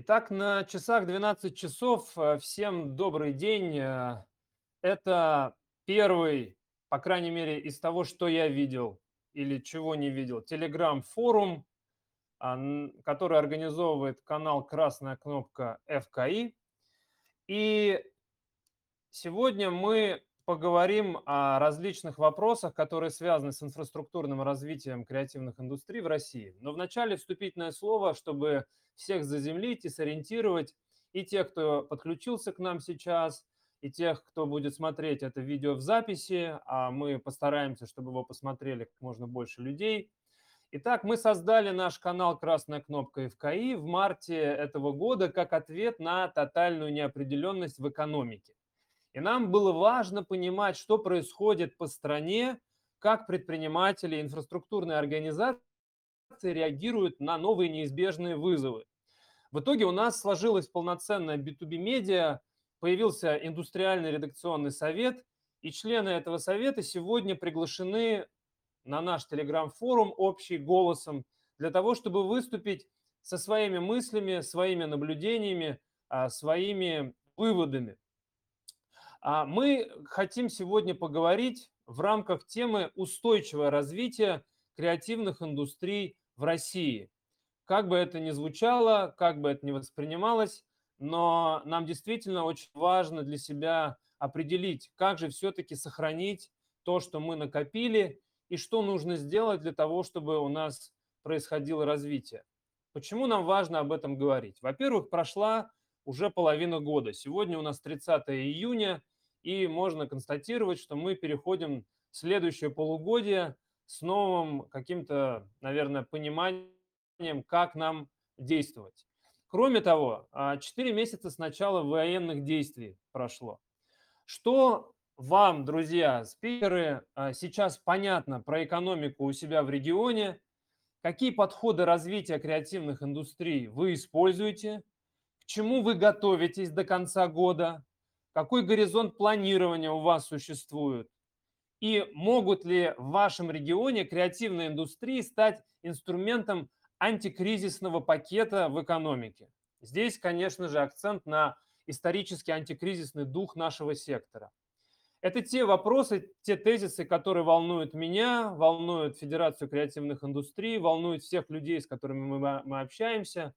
Итак, на часах 12 часов. Э, всем добрый день. Э, это первый, по крайней мере, из того, что я видел или чего не видел, телеграм-форум, а, который организовывает канал «Красная кнопка ФКИ». И сегодня мы поговорим о различных вопросах, которые связаны с инфраструктурным развитием креативных индустрий в России. Но вначале вступительное слово, чтобы всех заземлить и сориентировать, и тех, кто подключился к нам сейчас, и тех, кто будет смотреть это видео в записи, а мы постараемся, чтобы его посмотрели как можно больше людей. Итак, мы создали наш канал «Красная кнопка ФКИ» в марте этого года как ответ на тотальную неопределенность в экономике. И нам было важно понимать, что происходит по стране, как предприниматели, инфраструктурные организации реагируют на новые неизбежные вызовы. В итоге у нас сложилась полноценная B2B-медиа, появился индустриальный редакционный совет, и члены этого совета сегодня приглашены на наш телеграм-форум общий голосом для того, чтобы выступить со своими мыслями, своими наблюдениями, а, своими выводами. А мы хотим сегодня поговорить в рамках темы устойчивое развитие креативных индустрий в России. Как бы это ни звучало, как бы это ни воспринималось, но нам действительно очень важно для себя определить, как же все-таки сохранить то, что мы накопили, и что нужно сделать для того, чтобы у нас происходило развитие. Почему нам важно об этом говорить? Во-первых, прошла уже половина года. Сегодня у нас 30 июня, и можно констатировать, что мы переходим в следующее полугодие с новым каким-то, наверное, пониманием, как нам действовать. Кроме того, 4 а, месяца с начала военных действий прошло. Что вам, друзья, спикеры, а, сейчас понятно про экономику у себя в регионе? Какие подходы развития креативных индустрий вы используете? К чему вы готовитесь до конца года? Какой горизонт планирования у вас существует? И могут ли в вашем регионе креативные индустрии стать инструментом антикризисного пакета в экономике? Здесь, конечно же, акцент на исторический антикризисный дух нашего сектора. Это те вопросы, те тезисы, которые волнуют меня, волнуют Федерацию креативных индустрий, волнуют всех людей, с которыми мы, мы общаемся.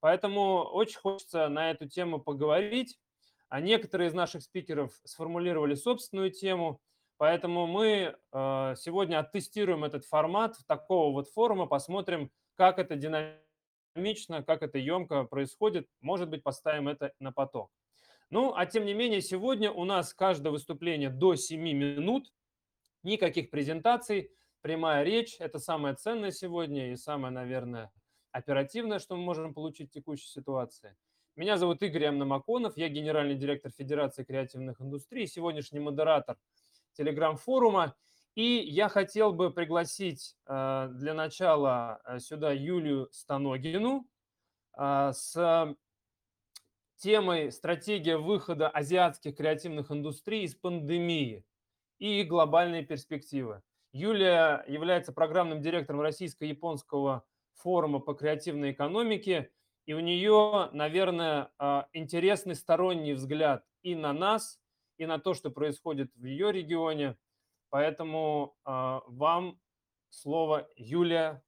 Поэтому очень хочется на эту тему поговорить. А некоторые из наших спикеров сформулировали собственную тему – Поэтому мы э, сегодня оттестируем этот формат такого вот форума, посмотрим, как это динамично, как это емко происходит. Может быть, поставим это на поток. Ну, а тем не менее, сегодня у нас каждое выступление до 7 минут, никаких презентаций, прямая речь. Это самое ценное сегодня и самое, наверное, оперативное, что мы можем получить в текущей ситуации. Меня зовут Игорь Амнамаконов, я генеральный директор Федерации креативных индустрий, сегодняшний модератор – телеграм-форума. И я хотел бы пригласить э, для начала э, сюда Юлию Станогину э, с темой «Стратегия выхода азиатских креативных индустрий из пандемии и глобальные перспективы». Юлия является программным директором Российско-японского форума по креативной экономике, и у нее, наверное, интересный сторонний взгляд и на нас, и на то, что происходит в ее регионе. Поэтому э, вам слово Юлия.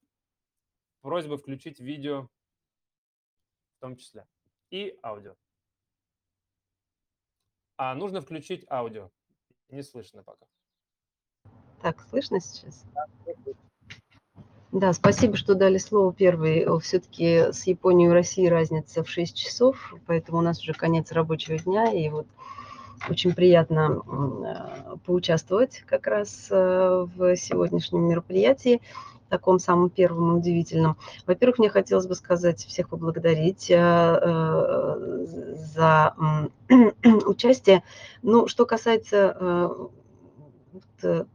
Просьба включить видео в том числе и аудио. А нужно включить аудио. Не слышно пока. Так, слышно сейчас? Да, спасибо, что дали слово первый. Все-таки с Японией и Россией разница в 6 часов, поэтому у нас уже конец рабочего дня. И вот очень приятно э, поучаствовать как раз э, в сегодняшнем мероприятии, таком самом первом удивительном. Во-первых, мне хотелось бы сказать, всех поблагодарить э, за участие. Ну, что касается Э,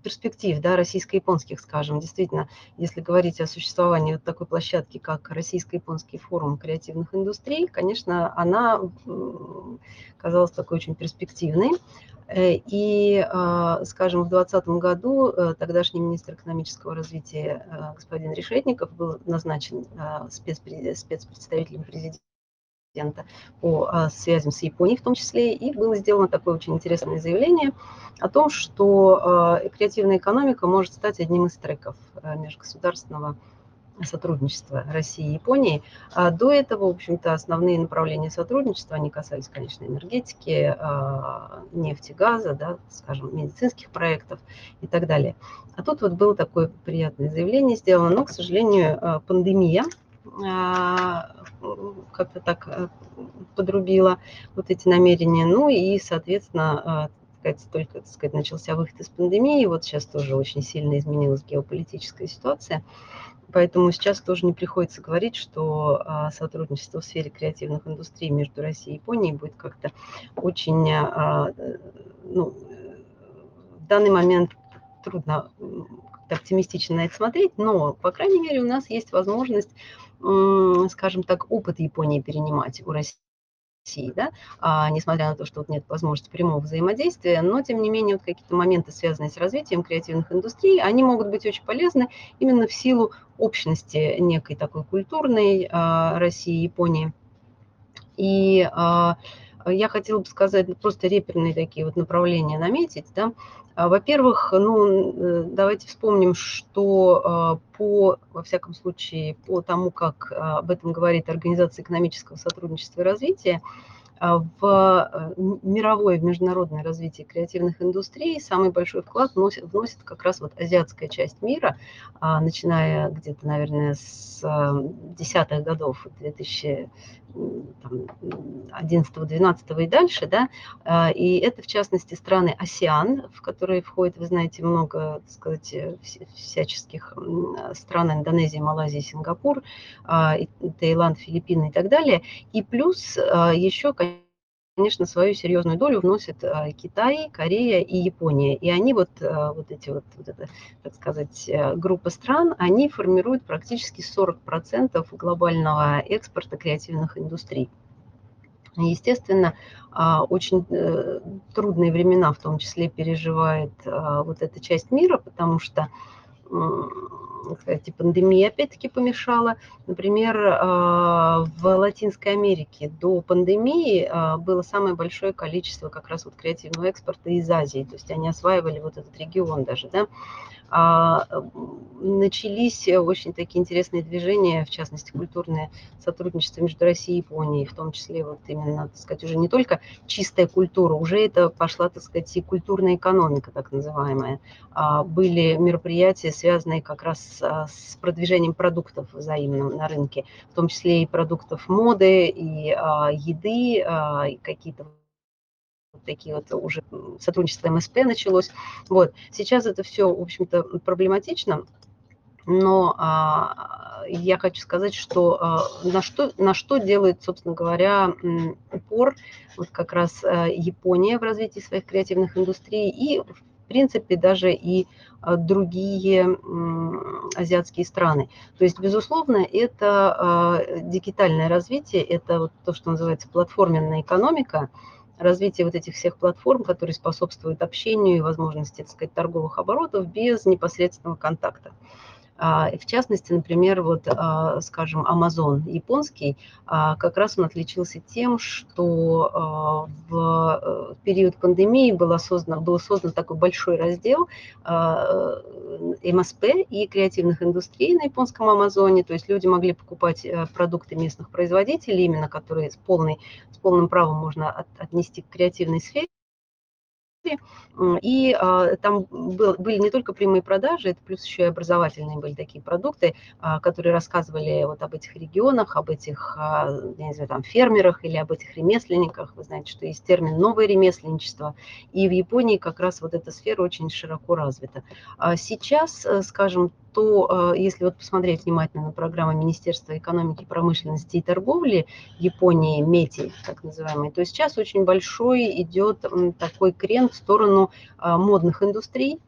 перспектив да, российско-японских, скажем. Действительно, если говорить о существовании вот такой площадки, как Российско-японский форум креативных индустрий, конечно, она казалась такой очень перспективной. Э, и, а, скажем, в 2020 году э, тогдашний министр экономического развития господин Решетников был назначен спецпредставителем президента по а, связям с Японией в том числе, и было сделано такое очень интересное заявление о том, что а, креативная экономика может стать одним из треков а, межгосударственного сотрудничества России и Японии. А до этого, в общем-то, основные направления сотрудничества, они касались, конечно, энергетики, нефти, газа, да, скажем, медицинских проектов и так далее. А тут вот было такое приятное заявление сделано, но, к сожалению, пандемия как-то так э, подрубила вот эти намерения. Ну и, соответственно, э, сказать, только так сказать, начался выход из пандемии, вот сейчас тоже очень сильно изменилась геополитическая ситуация. Поэтому сейчас тоже не приходится говорить, что а, сотрудничество в сфере креативных индустрий между Россией и Японией будет как-то очень, а, ну, в данный момент трудно оптимистично на это смотреть, но, по крайней мере, у нас есть возможность скажем так, опыт Японии перенимать у России. Да? А, несмотря на то, что вот нет возможности прямого взаимодействия, но тем не менее вот какие-то моменты, связанные с развитием креативных индустрий, они могут быть очень полезны именно в силу общности некой такой культурной а, России и Японии. И а, я хотела бы сказать, ну, просто реперные такие вот направления наметить, да, а, во-первых, ну, э, давайте вспомним, что а, по, во всяком случае, по тому, как об этом говорит Организация экономического сотрудничества и развития, в э, мировое, в международное развитие креативных индустрий самый большой вклад вносит, вносит как раз вот азиатская часть мира, начиная где-то, наверное, с десятых годов 2000 11, 12 и дальше, да, а, и это, в частности, страны АСИАН, в которые входит, вы знаете, много, так сказать, э, всяческих стран, Индонезия, Малайзия, Сингапур, а, Таиланд, Филиппины и так далее, и плюс а, еще, конечно, конечно, свою серьезную долю вносят а, Китай, Корея и Япония. И они вот, а, вот эти вот, вот это, так сказать, э, группа стран, они формируют практически 40% глобального экспорта креативных индустрий. Естественно, а, очень э, трудные времена в том числе переживает вот эта часть мира, потому что кстати, пандемия опять-таки помешала. Например, а, в Латинской Америке до пандемии а, было самое большое количество как раз вот креативного экспорта из Азии, то есть они осваивали вот этот регион даже, да. А, начались очень такие интересные движения, в частности, культурное сотрудничество между Россией и Японией, в том числе вот именно, так сказать, уже не только чистая культура, уже это пошла, так сказать, и культурная экономика, так называемая. А, были мероприятия, связанные как раз с продвижением продуктов взаимным на рынке, в том числе и продуктов моды, и а, еды, и какие-то такие вот уже сотрудничество МСП началось. Вот. Сейчас это все, в общем-то, проблематично, но а, я хочу сказать, что а, на, что на что делает, собственно говоря, упор вот как раз а, Япония в развитии своих креативных индустрий и, в принципе, даже и а, другие азиатские страны. То есть, безусловно, это а, дигитальное развитие, это вот то, что называется платформенная экономика, развитие вот этих всех платформ, которые способствуют общению и возможности, так сказать, торговых оборотов без непосредственного контакта. А, в частности, например, вот, а, скажем, Amazon японский, а, как раз он отличился тем, что в э, период пандемии было создано, был создан такой большой раздел МСП и креативных индустрий на японском Амазоне, то есть люди могли покупать э, продукты местных производителей, именно которые с, полной, с полным правом можно от, отнести к креативной сфере, и а, там был, были не только прямые продажи, это плюс еще и образовательные были такие продукты, а, которые рассказывали вот об этих регионах, об этих, а, я не знаю, там, фермерах или об этих ремесленниках. Вы знаете, что есть термин «новое ремесленничество». И в Японии как раз вот эта сфера очень широко развита. А сейчас, э, скажем, то если вот посмотреть внимательно на программу Министерства экономики, промышленности и торговли Японии, МЕТИ, так называемый, то сейчас очень большой идет такой крен в сторону модных индустрий.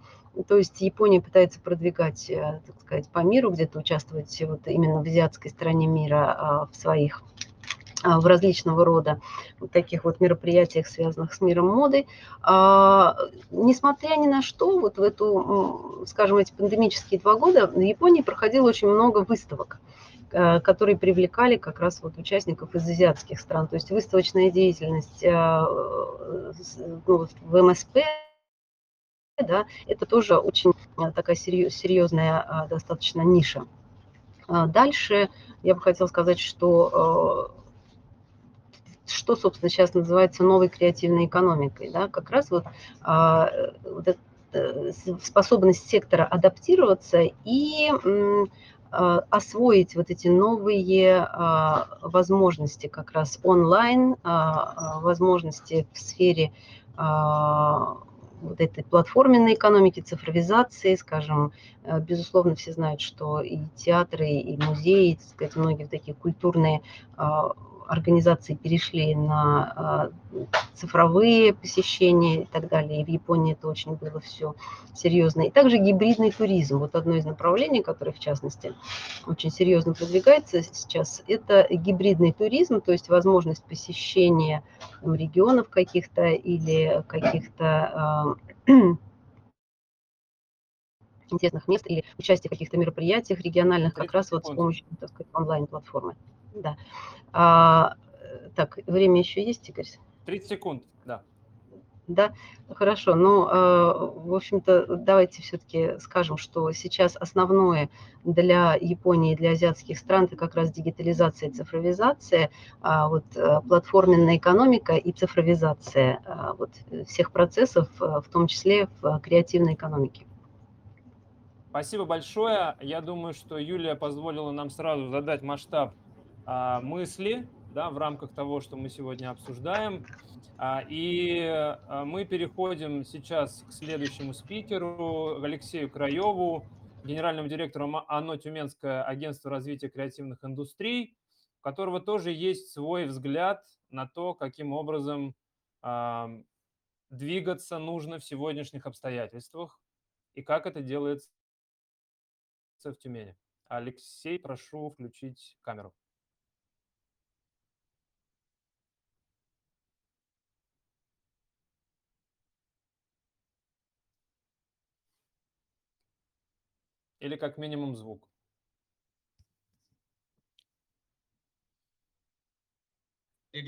То есть Япония пытается продвигать, э, так сказать, по миру, где-то участвовать вот именно в азиатской стране мира в своих а, в различного рода вот таких вот мероприятиях, связанных с миром моды. А, несмотря ни на что, вот в эту, скажем, эти пандемические два года в Японии проходило очень много выставок. которые привлекали как раз вот участников из азиатских стран. То есть выставочная деятельность ну, в МСП да, это тоже очень такая серьезная достаточно ниша. Дальше я бы хотела сказать, что что, собственно, сейчас называется новой креативной экономикой. Да? Как раз вот, а, вот эта э, способность сектора адаптироваться и а, освоить вот эти новые а, возможности как раз онлайн, возможности в сфере вот этой платформенной экономики, цифровизации, скажем, э, безусловно, все знают, что и театры, и музеи, так сказать, многие такие культурные организации перешли на а, цифровые посещения и так далее. И в Японии это очень было все серьезно. И также гибридный туризм. Вот одно из направлений, которое, в частности, очень серьезно продвигается сейчас, это гибридный туризм, то есть возможность посещения там, регионов каких-то или каких-то э, интересных мест или участие в каких-то мероприятиях региональных как раз вот с помощью, так сказать, онлайн-платформы. Да. А, так, время еще есть, Игорь? 30 секунд, да. Да, хорошо. Ну, э, в общем-то, давайте все-таки скажем, что сейчас основное для Японии, для азиатских стран, это как раз дигитализация и цифровизация, а вот э, платформенная экономика и цифровизация а вот всех процессов, э, в том числе в креативной экономике. Спасибо большое. Я думаю, что Юлия позволила нам сразу задать масштаб а, мысли да, в рамках того, что мы сегодня обсуждаем. А, и а, мы переходим сейчас к следующему спикеру, Алексею Краеву, генеральному директору АНО Тюменское агентство развития креативных индустрий, у которого тоже есть свой взгляд на то, каким образом двигаться нужно в сегодняшних обстоятельствах и как это делается в Тюмени. Алексей, прошу включить камеру. Или как минимум звук.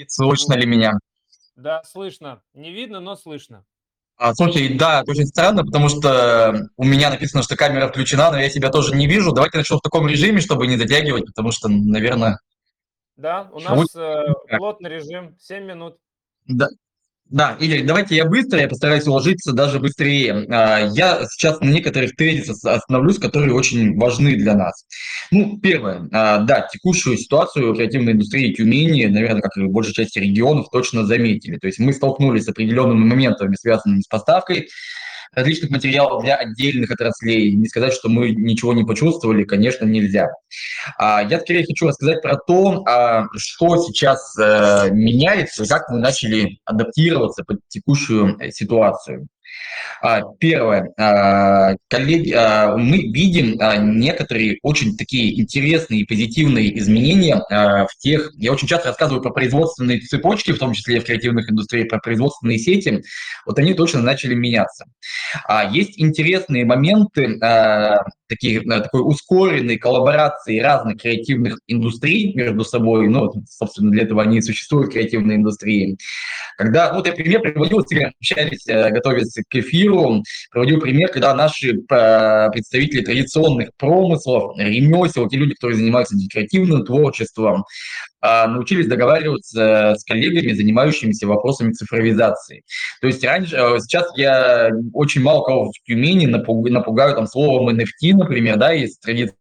Слышно ли меня? Да, слышно. Не видно, но слышно. А, слушай, да, это очень странно, потому что у меня написано, что камера включена, но я себя тоже не вижу. Давайте начнем в таком режиме, чтобы не затягивать, потому что, наверное... Да, у нас э, плотный режим, 7 минут. Да, да, Игорь, давайте я быстро, я постараюсь уложиться даже быстрее. А, я сейчас на некоторых тезисах остановлюсь, которые очень важны для нас. Ну, первое, а, да, текущую ситуацию креативной индустрии Тюмени, наверное, как и большей части регионов, точно заметили. То есть мы столкнулись с определенными моментами, связанными с поставкой, различных материалов для отдельных отраслей. Не сказать, что мы ничего не почувствовали, конечно, нельзя. А, я скорее хочу рассказать про то, а, что сейчас э, меняется как мы начали адаптироваться под текущую э, ситуацию. А, первое. А, коллеги, а, мы видим некоторые очень такие интересные и позитивные изменения в тех... Я очень часто рассказываю про производственные цепочки, в том числе в креативных индустриях, про производственные сети. Вот они точно начали меняться. Есть интересные моменты такие, такой ускоренной коллаборации разных креативных индустрий между собой. Ну, собственно, для этого они и существуют, креативные индустрии. Когда, ну, вот я пример приводил, общались, э, готовясь к эфиру, проводил пример, когда наши э, представители традиционных промыслов, ремесел, те люди, которые занимаются декоративным творчеством, научились договариваться с коллегами, занимающимися вопросами цифровизации. То есть раньше, э, сейчас я очень мало кого в Тюмени напугаю, напугаю там словом NFT, например, да, из традиции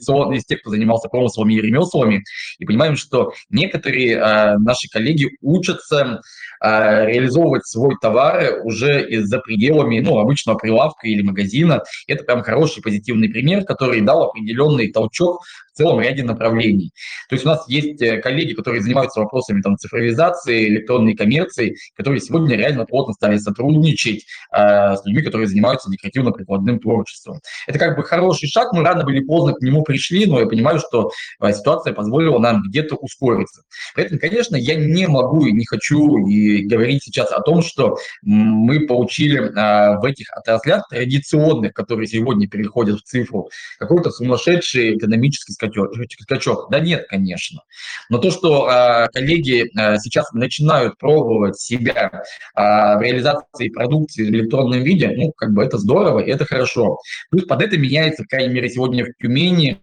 из тех, кто занимался промыслами и ремеслами, и понимаем, что некоторые э, наши коллеги учатся э, реализовывать свой товар уже за пределами ну, обычного прилавка или магазина. Это прям хороший позитивный пример, который дал определенный толчок в целом ряде направлений. То есть у нас есть э, коллеги, которые занимаются вопросами там, цифровизации, электронной коммерции, которые сегодня реально плотно стали сотрудничать э, с людьми, которые занимаются декоративно-прикладным творчеством. Это как бы хороший шаг, мы рано или поздно к нему пришли, но я понимаю, что э, ситуация позволила нам где-то ускориться. Поэтому, конечно, я не могу и не хочу и говорить сейчас о том, что мы получили э, в этих отраслях традиционных, которые сегодня переходят в цифру, какой-то сумасшедший экономический скачок? скачок? Да нет, конечно. Но то, что э, коллеги э, сейчас начинают пробовать себя э, в реализации продукции в электронном виде, ну, как бы это здорово, это хорошо. Плюс под это меняется, по крайней мере, сегодня в Тюмени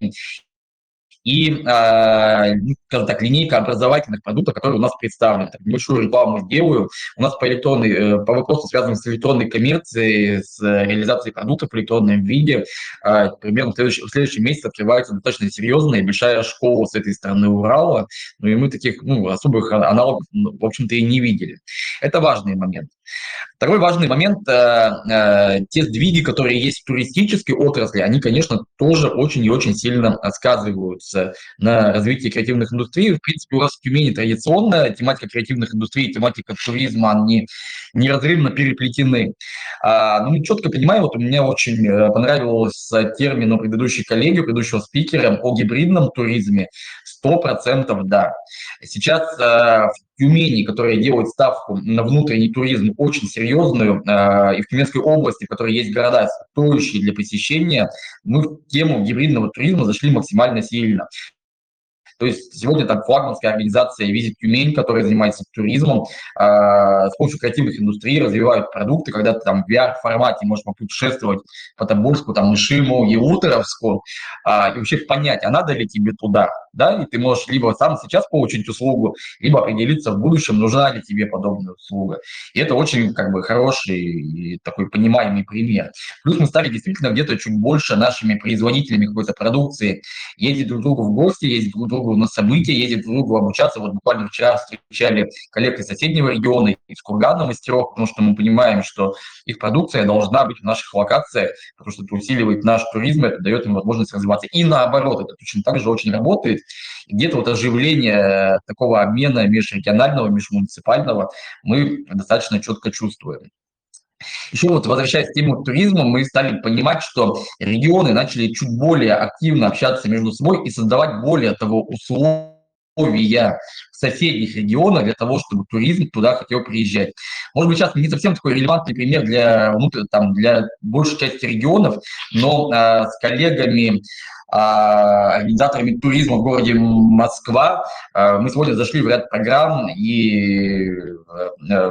и, э, скажем так, линейка образовательных продуктов, которые у нас представлены. Так, большую рекламу сделаю. У нас по электронной, э, по вопросу, связанным с электронной коммерцией, с реализацией продуктов в электронном виде, э, примерно в следующем, в следующем месяце открывается достаточно серьезная и большая школа с этой стороны Урала, ну и мы таких ну, особых аналогов, в общем-то, и не видели. Это важный момент. Второй важный момент, э, э, те сдвиги, которые есть в туристической отрасли, они, конечно, тоже очень и очень сильно сказываются на развитии креативных индустрий. В принципе, у нас в Тюмени традиционная тематика креативных индустрий, тематика туризма, они неразрывно переплетены. А, ну, четко понимаем, вот у меня очень э, понравился термин у предыдущей коллеги, у предыдущего спикера о гибридном туризме. Сто процентов да. Сейчас э, в Тюмени, которая делает ставку на внутренний туризм очень серьезную, э, и в Тюменской области, в которой есть города, стоящие для посещения, мы в тему гибридного туризма зашли максимально сильно. То есть сегодня там флагманская организация «Визит Тюмень», которая занимается туризмом, э, с помощью креативных индустрий развивают продукты, когда ты там в VR-формате можешь попутешествовать по Тобольску, там, Ишиму, Елутеровску, э, и вообще понять, а надо ли тебе туда, да, и ты можешь либо сам сейчас получить услугу, либо определиться в будущем, нужна ли тебе подобная услуга. И это очень как бы хороший такой понимаемый пример. Плюс мы стали действительно где-то чуть больше нашими производителями какой-то продукции ездить друг к другу в гости, ездить друг к другу на события, друг к другу обучаться. Вот буквально вчера встречали коллег из соседнего региона, из Кургана мастеров, потому что мы понимаем, что их продукция должна быть в наших локациях, потому что это усиливает наш туризм, это дает им возможность развиваться. И наоборот, это точно так же очень работает. Где-то вот оживление такого обмена межрегионального, межмуниципального мы достаточно четко чувствуем. Еще вот возвращаясь к теме туризма, мы стали понимать, что регионы начали чуть более активно общаться между собой и создавать более того условия соседних регионах для того, чтобы туризм туда хотел приезжать. Может быть, сейчас не совсем такой релевантный пример для, там, для большей части регионов, но э, с коллегами а, организаторами туризма в городе Москва. А, мы сегодня зашли в ряд программ, и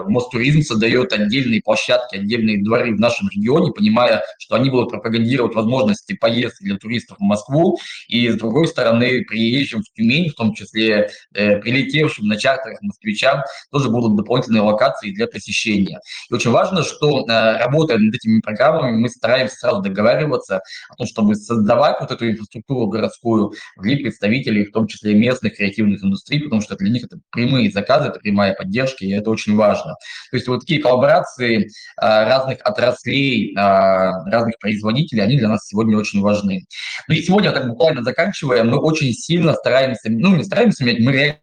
Мостуризм создает отдельные площадки, отдельные дворы в нашем регионе, понимая, что они будут пропагандировать возможности поездки для туристов в Москву, и с другой стороны, приезжим в Тюмень, в том числе э, прилетевшим на чартерах москвичам, тоже будут дополнительные локации для посещения. И очень важно, что э, работая над этими программами, мы стараемся сразу договариваться о том, чтобы создавать вот эту инфраструктуру, городскую, ввели представителей, в том числе местных креативных индустрий, потому что для них это прямые заказы, это прямая поддержка, и это очень важно. То есть вот такие коллаборации а, разных отраслей, а, разных производителей, они для нас сегодня очень важны. Ну и сегодня, так буквально заканчивая, мы очень сильно стараемся, ну не стараемся, мы реально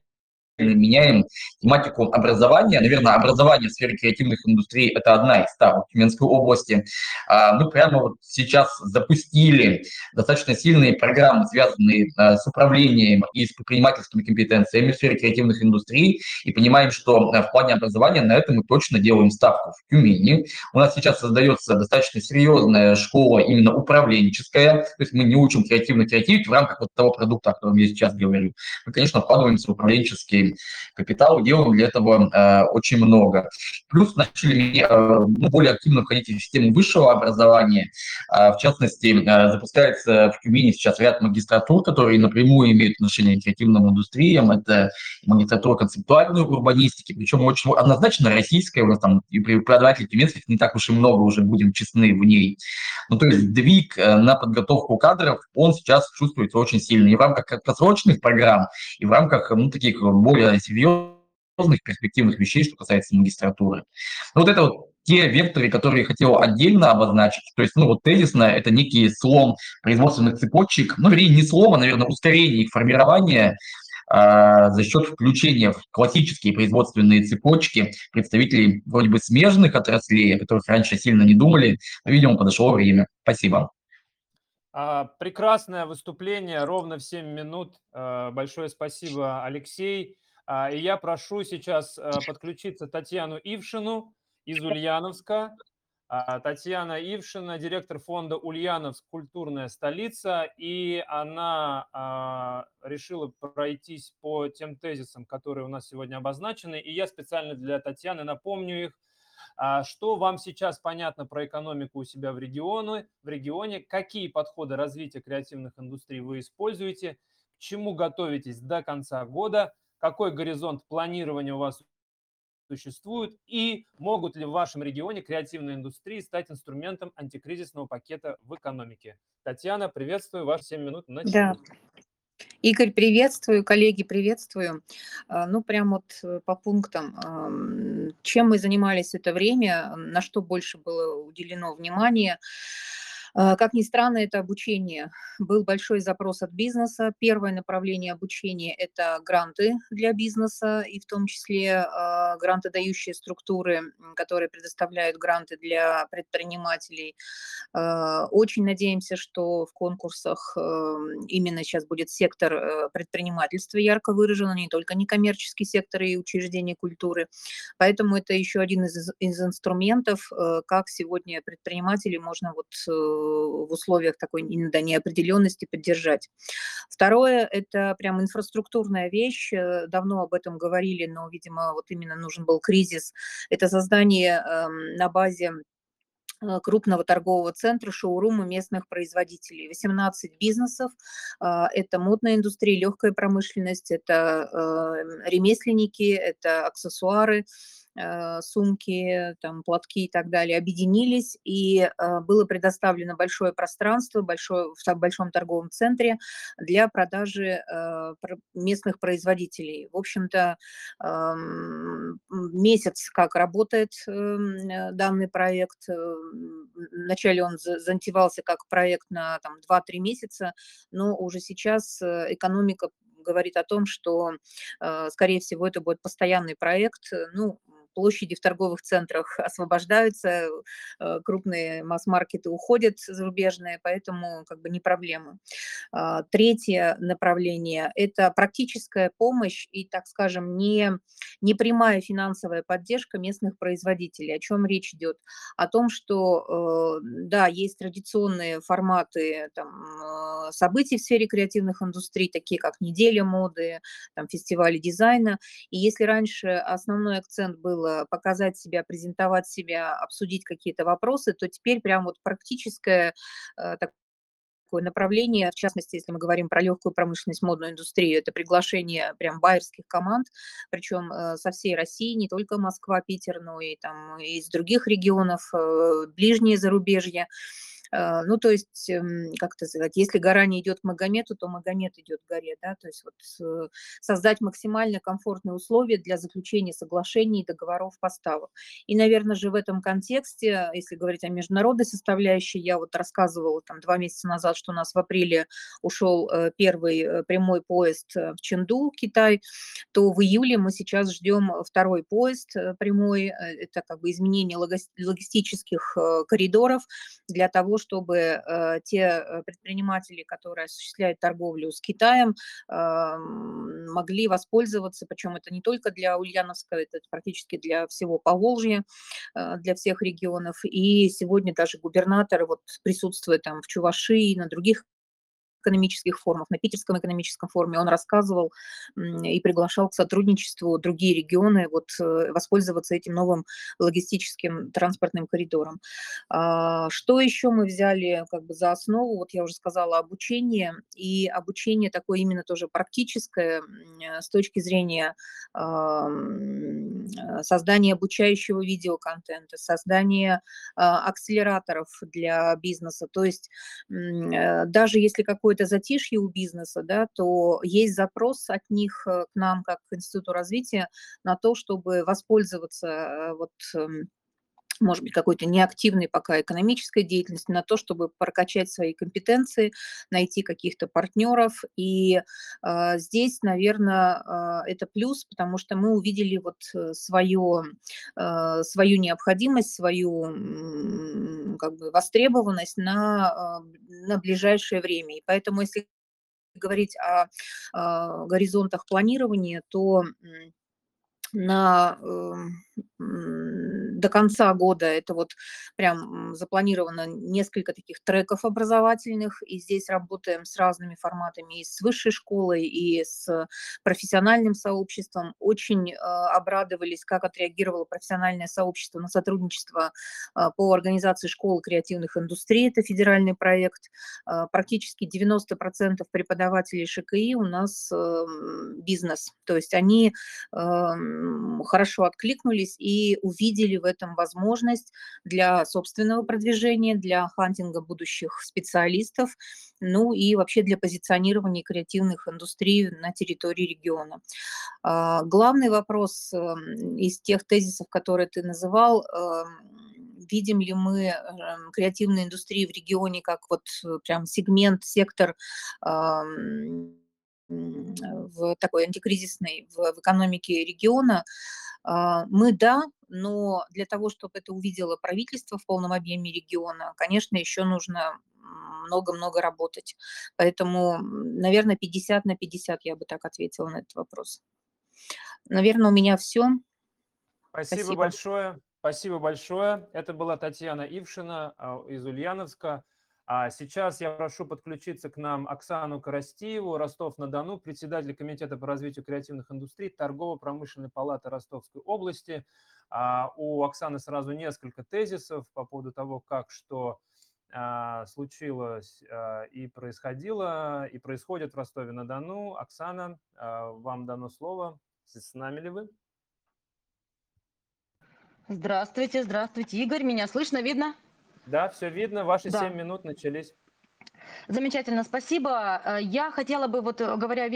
меняем тематику образования. Наверное, образование в сфере креативных индустрий – это одна из ставок Тюменской области. А, мы прямо вот сейчас запустили достаточно сильные программы, связанные а, с управлением и с предпринимательскими компетенциями в сфере креативных индустрий, и понимаем, что а, в плане образования на это мы точно делаем ставку в Тюмени. У нас сейчас создается достаточно серьезная школа именно управленческая, то есть мы не учим креативно креативить в рамках вот того продукта, о котором я сейчас говорю. Мы, конечно, вкладываемся в управленческие капитал, делаем для этого э, очень много. Плюс начали э, ну, более активно входить в систему высшего образования. Э, в частности, э, запускается в Тюмени сейчас ряд магистратур, которые напрямую имеют отношение к креативным индустриям. Это магистратура концептуальной урбанистики, причем очень однозначно российская. У нас там и преподавателей тюменских не так уж и много, уже будем честны в ней. Ну, то есть сдвиг э, на подготовку кадров, он сейчас чувствуется очень сильно и в рамках краткосрочных программ, и в рамках ну, таких более серьезных перспективных вещей, что касается магистратуры. Ну, вот это вот те векторы, которые я хотел отдельно обозначить. То есть, ну, вот тезисно это некий слом производственных цепочек, ну, вернее, не слом, а, наверное, ускорение их формирования а, за счет включения в классические производственные цепочки представителей вроде бы смежных отраслей, о которых раньше сильно не думали, но, видимо, подошло время. Спасибо. А, прекрасное выступление, ровно в 7 минут. А, большое спасибо, Алексей. А, и я прошу сейчас подключиться Татьяну Ившину из Ульяновска. А, Татьяна Ившина, директор фонда «Ульяновск. Культурная столица», и она а, решила пройтись по тем тезисам, которые у нас сегодня обозначены, и я специально для Татьяны напомню их. Что вам сейчас понятно про экономику у себя в регионе, в регионе, какие подходы развития креативных индустрий вы используете, к чему готовитесь до конца года, какой горизонт планирования у вас существуют и могут ли в вашем регионе креативные индустрии стать инструментом антикризисного пакета в экономике. Татьяна, приветствую, ваши 7 минут начали. Да. Игорь, приветствую, коллеги, приветствую. А, ну, прям вот э, по пунктам. Чем мы занимались это время, на что больше было уделено внимания. А, как ни странно, это обучение. Был большой запрос от бизнеса. Первое направление обучения – это гранты для бизнеса, и в том числе а, грантодающие структуры, которые предоставляют гранты для предпринимателей. А, очень надеемся, что в конкурсах именно сейчас будет сектор э, предпринимательства ярко выражен, не только некоммерческий сектор и учреждения культуры. Поэтому это еще один из, из инструментов, э, как сегодня предпринимателей можно вот э, в условиях такой иногда неопределенности поддержать. Второе – это прям инфраструктурная вещь. Э, давно об этом говорили, но, видимо, вот именно нужен был кризис. Это создание эм, на базе э, крупного торгового центра, шоурума местных производителей. 18 бизнесов. А, это модная индустрия, легкая промышленность, это эм, ремесленники, это аксессуары, Э, сумки, там, платки и так далее объединились, и э, было предоставлено большое пространство большое, в большом торговом центре для продажи э, местных производителей. В общем-то, месяц как работает эм, данный проект. Вначале он затевался как проект на там, 2-3 месяца, но уже сейчас экономика говорит о том, что, скорее всего, это будет постоянный проект. Ну, площади в торговых центрах освобождаются, э, крупные масс-маркеты уходят зарубежные, поэтому как бы не проблема. А, третье направление – это практическая помощь и, так скажем, не, не прямая финансовая поддержка местных производителей. О чем речь идет? О том, что, э, да, есть традиционные форматы там, э, событий в сфере креативных индустрий, такие как неделя моды, там, фестивали дизайна. И если раньше основной акцент был было показать себя, презентовать себя, обсудить какие-то вопросы, то теперь прям вот практическое э, такое направление, в частности, если мы говорим про легкую промышленность, модную индустрию, это приглашение прям байерских команд, причем э, со всей России, не только Москва, Питер, но и там из других регионов, э, ближние зарубежья. А, ну, то есть, эм, как это сказать, если гора не идет к Магомету, то Магомед идет к горе, да, то есть вот э, создать максимально комфортные условия для заключения соглашений и договоров поставок. И, наверное же, в этом контексте, если говорить о международной составляющей, я вот рассказывала там два месяца назад, что у нас в апреле ушел э, первый э, прямой поезд в Ченду, Китай, то в июле мы сейчас ждем второй поезд прямой, это как бы изменение логистических коридоров для того, чтобы э, те э, предприниматели, которые осуществляют торговлю с Китаем, э, могли воспользоваться, причем это не только для Ульяновска, это практически для всего Поволжья, э, для всех регионов. И сегодня даже губернатор вот присутствует там в Чувашии на других экономических форумах, на Питерском экономическом форуме он рассказывал и приглашал к сотрудничеству другие регионы вот, э, воспользоваться этим новым логистическим транспортным коридором. А, что еще мы взяли как бы за основу? Вот я уже сказала обучение, и обучение такое именно тоже практическое с точки зрения создания обучающего видеоконтента, создания а, акселераторов для бизнеса. То есть э, даже если какой какое-то затишье у бизнеса, да, то есть запрос от них э, к нам, как к Институту развития, на то, чтобы воспользоваться э, вот эм, может быть, какой-то неактивной пока экономической деятельности, на то, чтобы прокачать свои компетенции, найти каких-то партнеров. И э, здесь, наверное, э, это плюс, потому что мы увидели вот свое, э, свою необходимость, свою э, как бы востребованность на, э, на ближайшее время. И поэтому, если говорить о, о горизонтах планирования, то на до конца года это вот прям запланировано несколько таких треков образовательных, и здесь работаем с разными форматами, и с высшей школой, и с профессиональным сообществом. Очень э, обрадовались, как отреагировало профессиональное сообщество на сотрудничество э, по организации школы креативных индустрий. Это федеральный проект. Э, практически 90% преподавателей ШКИ у нас э, бизнес, то есть они э, хорошо откликнулись и увидели в этом возможность для собственного продвижения, для хантинга будущих специалистов, ну и вообще для позиционирования креативных индустрий на территории региона. А, главный вопрос эм, из тех тезисов, которые ты называл, эм, видим ли мы эм, креативную индустрию в регионе как вот э, прям сегмент, сектор в такой антикризисной в, в экономике региона. А, мы да, но для того, чтобы это увидело правительство в полном объеме региона, конечно, еще нужно много-много работать. Поэтому, наверное, 50 на 50 я бы так ответила на этот вопрос. Наверное, у меня все. Спасибо, Спасибо. большое. Спасибо большое. Это была Татьяна Ившина а, из Ульяновска. А сейчас я прошу подключиться к нам Оксану Коростиеву, Ростов-на-Дону, председатель Комитета по развитию креативных индустрий Торгово-промышленной палаты Ростовской области. А, у Оксаны сразу несколько тезисов по поводу того, как что а, случилось и происходило, и происходит в Ростове-на-Дону. Оксана, вам дано слово. С нами ли вы? Здравствуйте, здравствуйте, Игорь. Меня слышно, видно? Да, все видно. Ваши Да. 7 минут начались. Замечательно, спасибо. Э, я хотела бы, вот говоря о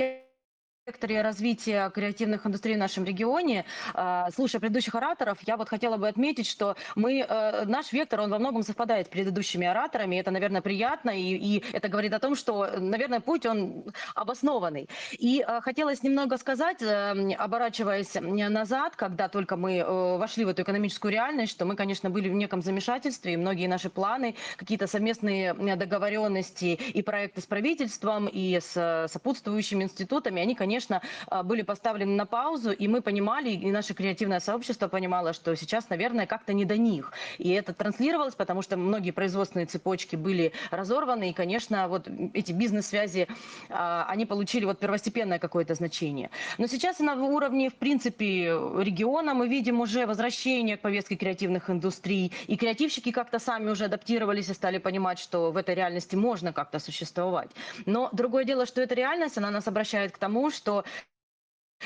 векторе развития креативных индустрий в нашем регионе. А, слушая предыдущих ораторов, я вот хотела бы отметить, что мы, э, наш вектор, он во многом совпадает с предыдущими ораторами. Это, наверное, приятно, и, и это говорит о том, что, наверное, путь, он обоснованный. И э, хотелось немного сказать, э, оборачиваясь назад, когда только мы вошли в эту экономическую реальность, что мы, конечно, были в неком замешательстве, и многие наши планы, какие-то совместные договоренности и проекты с правительством, и с сопутствующими институтами, они, конечно, конечно, а, были поставлены на паузу, и мы понимали, и наше креативное сообщество понимало, что сейчас, наверное, как-то не до них. И это транслировалось, потому что многие производственные цепочки были разорваны, и, конечно, вот эти бизнес-связи, а, они получили вот первостепенное какое-то значение. Но сейчас на уровне, в принципе, региона мы видим уже возвращение к повестке креативных индустрий, и креативщики как-то сами уже адаптировались и стали понимать, что в этой реальности можно как-то существовать. Но другое дело, что эта реальность, она нас обращает к тому, что что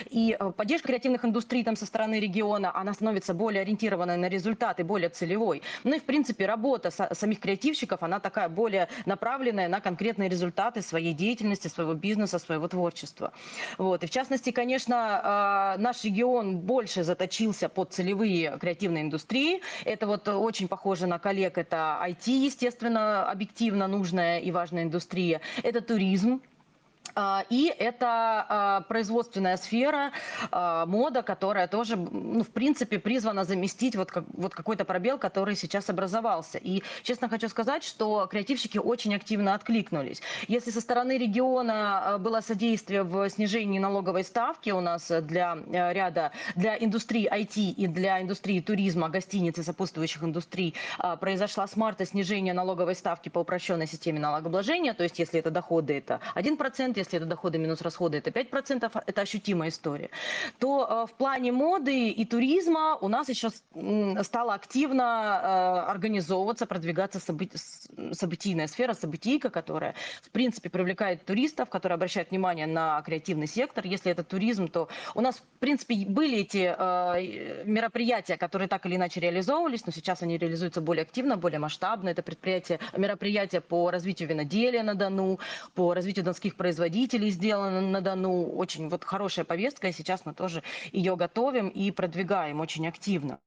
и э, поддержка креативных индустрий там со стороны региона, она становится более ориентированной на результаты, более целевой. Ну и, в принципе, работа самих креативщиков, она такая более направленная на конкретные результаты своей деятельности, своего бизнеса, своего творчества. Вот. И в частности, конечно, э, наш регион больше заточился под целевые креативные индустрии. Это вот очень похоже на коллег. Это IT, естественно, объективно нужная и важная индустрия. Это туризм, и это а, производственная сфера, а, мода, которая тоже, ну, в принципе, призвана заместить вот, как, вот какой-то пробел, который сейчас образовался. И честно хочу сказать, что креативщики очень активно откликнулись. Если со стороны региона было содействие в снижении налоговой ставки у нас для ряда, для индустрии IT и для индустрии туризма, гостиниц и сопутствующих индустрий, произошла с марта снижение налоговой ставки по упрощенной системе налогообложения, то есть если это доходы, это 1%, если это доходы минус расходы, это 5%, это ощутимая история, то э, в плане моды и туризма у нас еще стала активно э, организовываться, продвигаться событийная сфера, событийка, которая, в принципе, привлекает туристов, которая обращает внимание на креативный сектор. Если это туризм, то у нас, в принципе, были эти э, мероприятия, которые так или иначе реализовывались, но сейчас они реализуются более активно, более масштабно. Это предприятие, мероприятия по развитию виноделия на Дону, по развитию донских производителей, производителей сделано на Дону. Очень вот хорошая повестка, и сейчас мы тоже ее готовим и продвигаем очень активно.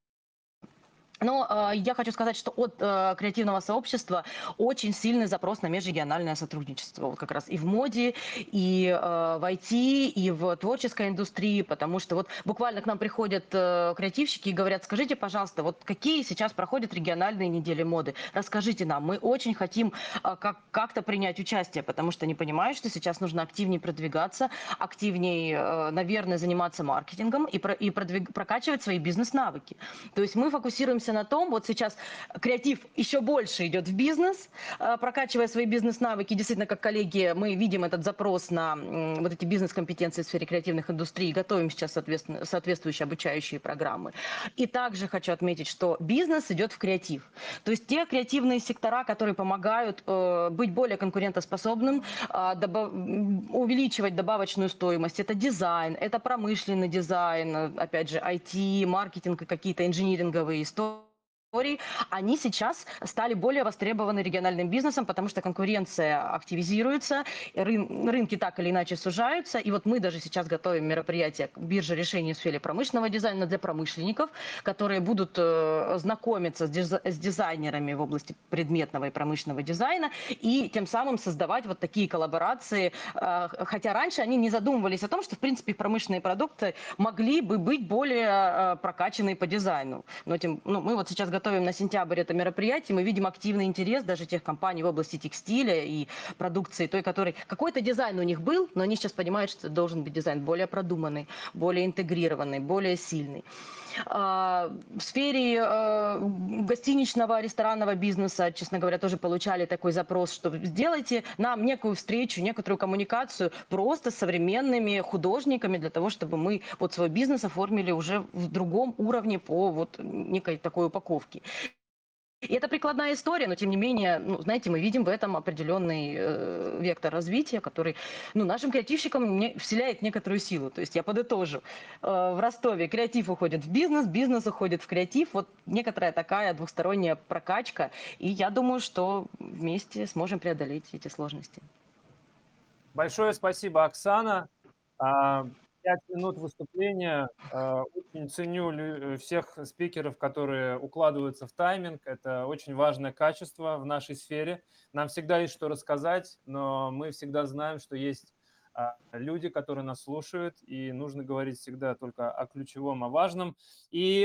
Но э, я хочу сказать, что от э, креативного сообщества очень сильный запрос на межрегиональное сотрудничество. Вот как раз и в моде, и э, в IT, и в творческой индустрии, потому что вот буквально к нам приходят э, креативщики и говорят, скажите, пожалуйста, вот какие сейчас проходят региональные недели моды? Расскажите нам, мы очень хотим э, как- как-то принять участие, потому что не понимают, что сейчас нужно активнее продвигаться, активнее, э, наверное, заниматься маркетингом и, про, и продвиг, прокачивать свои бизнес-навыки. То есть мы фокусируемся фокусируемся на том, вот сейчас креатив еще больше идет в бизнес, э, прокачивая свои бизнес-навыки. Действительно, как коллеги, мы видим этот запрос на вот эти бизнес-компетенции в сфере креативных индустрий, готовим сейчас соответственно, соответствующие обучающие программы. И также хочу отметить, что бизнес идет в креатив. То есть те креативные сектора, которые помогают э, быть более конкурентоспособным, э, добав- увеличивать добавочную стоимость. Это дизайн, это промышленный дизайн, опять же, IT, маркетинг и какие-то инжиниринговые истории они сейчас стали более востребованы региональным бизнесом, потому что конкуренция активизируется, рын- рынки так или иначе сужаются. И вот мы даже сейчас готовим мероприятие биржа решений в сфере промышленного дизайна для промышленников, которые будут э, знакомиться с, диз- с дизайнерами в области предметного и промышленного дизайна и тем самым создавать вот такие коллаборации. Э, Хотя раньше они не задумывались о том, что в принципе промышленные продукты могли бы быть более э, прокачанные по дизайну. Но тем, ну, мы вот сейчас готовим на сентябрь это мероприятие, мы видим активный интерес даже тех компаний в области текстиля и продукции, той, которой какой-то дизайн у них был, но они сейчас понимают, что должен быть дизайн более продуманный, более интегрированный, более сильный. А, В сфере э, гостиничного, ресторанного бизнеса, честно говоря, тоже получали такой запрос, что сделайте нам некую встречу, некоторую коммуникацию просто с современными художниками для того, чтобы мы вот свой бизнес оформили уже в другом уровне по вот некой такой упаковке. И это прикладная история, но тем не менее, ну, знаете, мы видим в этом определенный э, вектор развития, который ну, нашим креативщикам не, вселяет некоторую силу. То есть я подытожу. Э, в Ростове креатив уходит в бизнес, бизнес уходит в креатив. Вот некоторая такая двухсторонняя прокачка. И я думаю, что вместе сможем преодолеть эти сложности. Большое спасибо, Оксана. Пять минут выступления. А, Очень ценю лю- всех спикеров, которые укладываются в тайминг. Это очень важное качество в нашей сфере. Нам всегда есть что рассказать, но мы всегда знаем, что есть а, люди, которые нас слушают, и нужно говорить всегда только о ключевом, о важном. И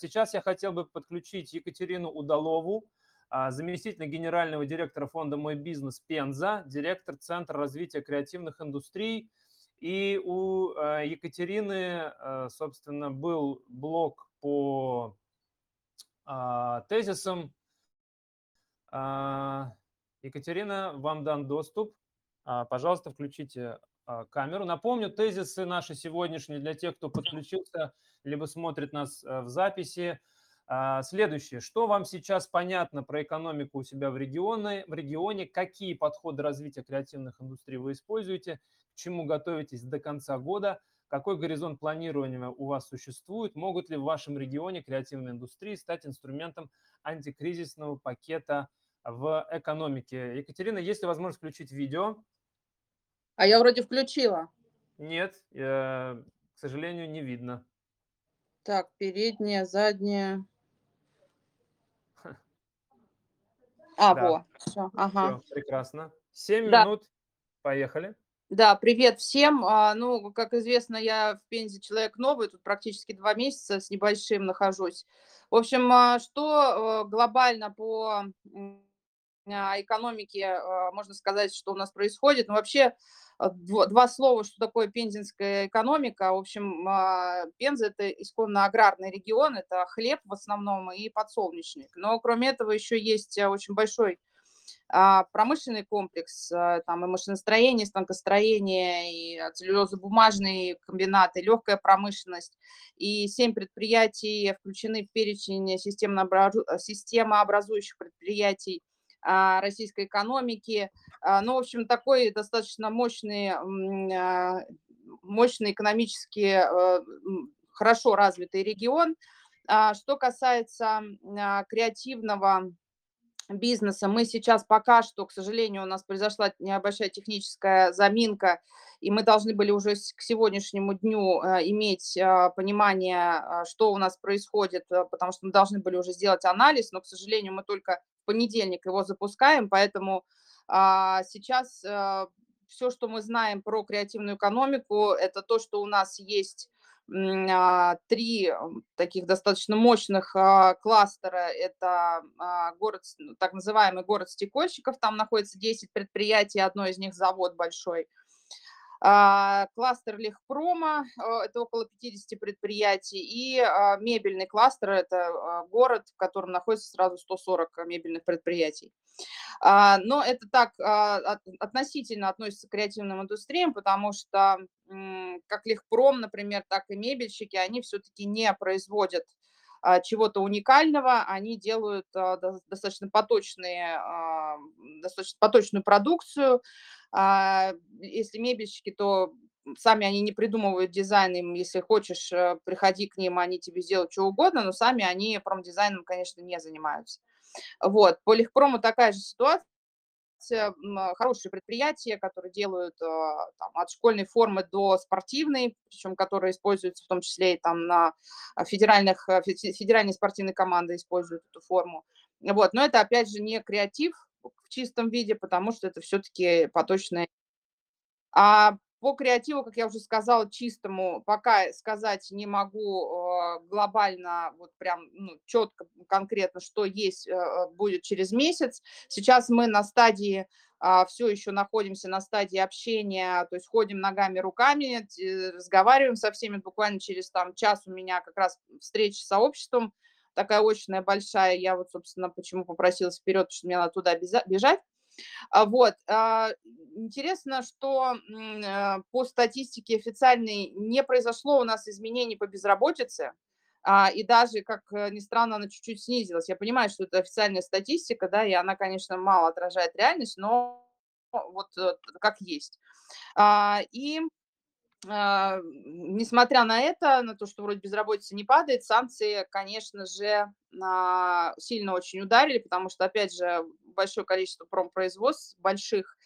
сейчас я хотел бы подключить Екатерину Удалову, заместитель генерального директора фонда «Мой бизнес» Пенза, директор Центра развития креативных индустрий. И у э, Екатерины, э, собственно, был блог по а, тезисам. А, Екатерина, вам дан доступ. А, Пожалуйста, включите а, камеру. Напомню, тезисы наши сегодняшние для тех, кто подключился, либо смотрит нас э, в записи. А, Следующее. Что вам сейчас понятно про экономику у себя в регионе, в регионе? Какие подходы развития креативных индустрий вы используете? К чему готовитесь до конца года? Какой горизонт планирования у вас существует? Могут ли в вашем регионе креативные индустрии стать инструментом антикризисного пакета в экономике? Екатерина, есть ли возможность включить видео? А я вроде включила. Нет, э, к сожалению, не видно. Так, передняя, задняя. А, Да. во, все, ага. Всё, прекрасно. Семь Да. минут. Поехали. Да, привет всем. А, Ну, как известно, я в Пензе человек новый, тут практически два месяца с небольшим нахожусь. В общем, а, что э, глобально по а, экономике можно сказать, что у нас происходит? Ну, вообще, дво- два слова, что такое пензенская экономика. В общем, Пенза– это исконно аграрный регион, это хлеб в основном и подсолнечник. Но кроме этого еще есть а, очень большой промышленный комплекс, а, там и машиностроение, и станкостроение, и а, целлюлозно-бумажные комбинаты, легкая промышленность. И семь предприятий включены в перечень системообразующих предприятий а, российской экономики. А, Ну, в общем, такой достаточно мощный, а, мощный экономически хорошо развитый регион. А, Что касается а, креативного бизнеса. Мы сейчас пока что, к сожалению, у нас произошла небольшая техническая заминка, и мы должны были уже к сегодняшнему дню э, иметь а, понимание, а, что у нас происходит, потому что мы должны были уже сделать анализ, но, к сожалению, мы только в понедельник его запускаем, поэтому а, сейчас все, что мы знаем про креативную экономику, это то, что у нас есть три м, таких достаточно мощных а, кластера. Это а, город, ну, так называемый город стекольщиков, там находится 10 предприятий, одно из них завод большой. А, кластер Легпрома, а, это около 50 предприятий, и а, мебельный кластер, это город, в котором находится сразу 140 мебельных предприятий. Но это так от- относительно относится к креативным индустриям, потому что как Легпром, например, так и мебельщики, они все-таки не производят чего-то уникального, они делают а, до- достаточно поточные, а, достаточно поточную продукцию. А, Если мебельщики, то сами они не придумывают дизайн, им, если хочешь, э, приходи к ним, они тебе сделают что угодно, но сами они промдизайном, конечно, не занимаются. Вот, по Легпрому такая же ситуация, м, а, хорошие предприятия, которые делают а, там, от школьной формы до спортивной, причем которые используются в том числе и там на федеральных, фе- федеральные спортивные команды используют эту форму. Вот, но это опять же не креатив в чистом виде, потому что это все-таки поточная а по креативу, как я уже сказала, чистому пока сказать не могу э, глобально, вот прям ну, четко, конкретно, что есть, э, будет через месяц. Сейчас мы на стадии, все еще находимся на стадии общения, то есть ходим ногами, руками, разговариваем со всеми. Буквально через там час у меня как раз встреча с сообществом, такая очная большая. Я вот, собственно, почему попросилась вперед, потому что мне надо туда бежать. А, Вот. а, Интересно, что э, по статистике официальной не произошло у нас изменений по безработице, а, и даже, как э, ни странно, она чуть-чуть снизилась. Я понимаю, что это официальная статистика, да, и она, конечно, мало отражает реальность, но вот э, как есть. А, И а, несмотря на это, на то, что вроде безработица не падает, санкции, конечно же, а, сильно очень ударили, потому что, опять же, большое количество промпроизводств больших.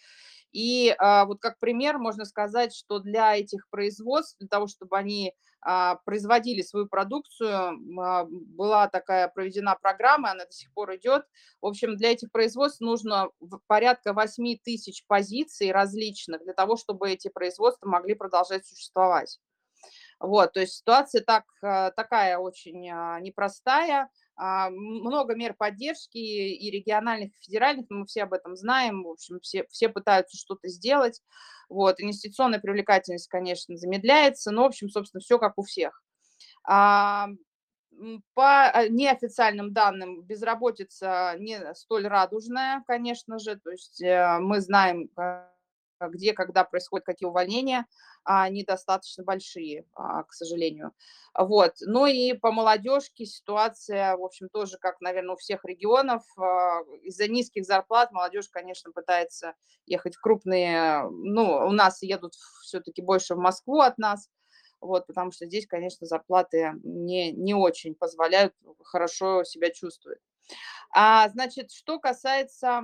И а, вот как пример можно сказать, что для этих производств, для того, чтобы они а, производили свою продукцию, а, была такая проведена программа, она до сих пор идет. В общем, для этих производств нужно порядка 8 тысяч позиций различных для того, чтобы эти производства могли продолжать существовать. Вот, то есть ситуация так, э, такая очень а, непростая. А, Много мер поддержки и региональных, и федеральных, мы все об этом знаем. В общем, все, все пытаются что-то сделать. Вот, инвестиционная привлекательность, конечно, замедляется, но, в общем, собственно, все как у всех. А, По а, неофициальным данным, безработица не столь радужная, конечно же. То есть э, мы знаем, где, когда происходят какие увольнения, а они достаточно большие, а, к сожалению. Вот. Ну и по молодежке ситуация, в общем, тоже, как, наверное, у всех регионов. а, Из-за низких зарплат молодежь, конечно, пытается ехать в крупные... Ну, у нас едут все-таки больше в Москву от нас, вот, потому что здесь, конечно, зарплаты не, не очень позволяют хорошо себя чувствовать. А, значит, что касается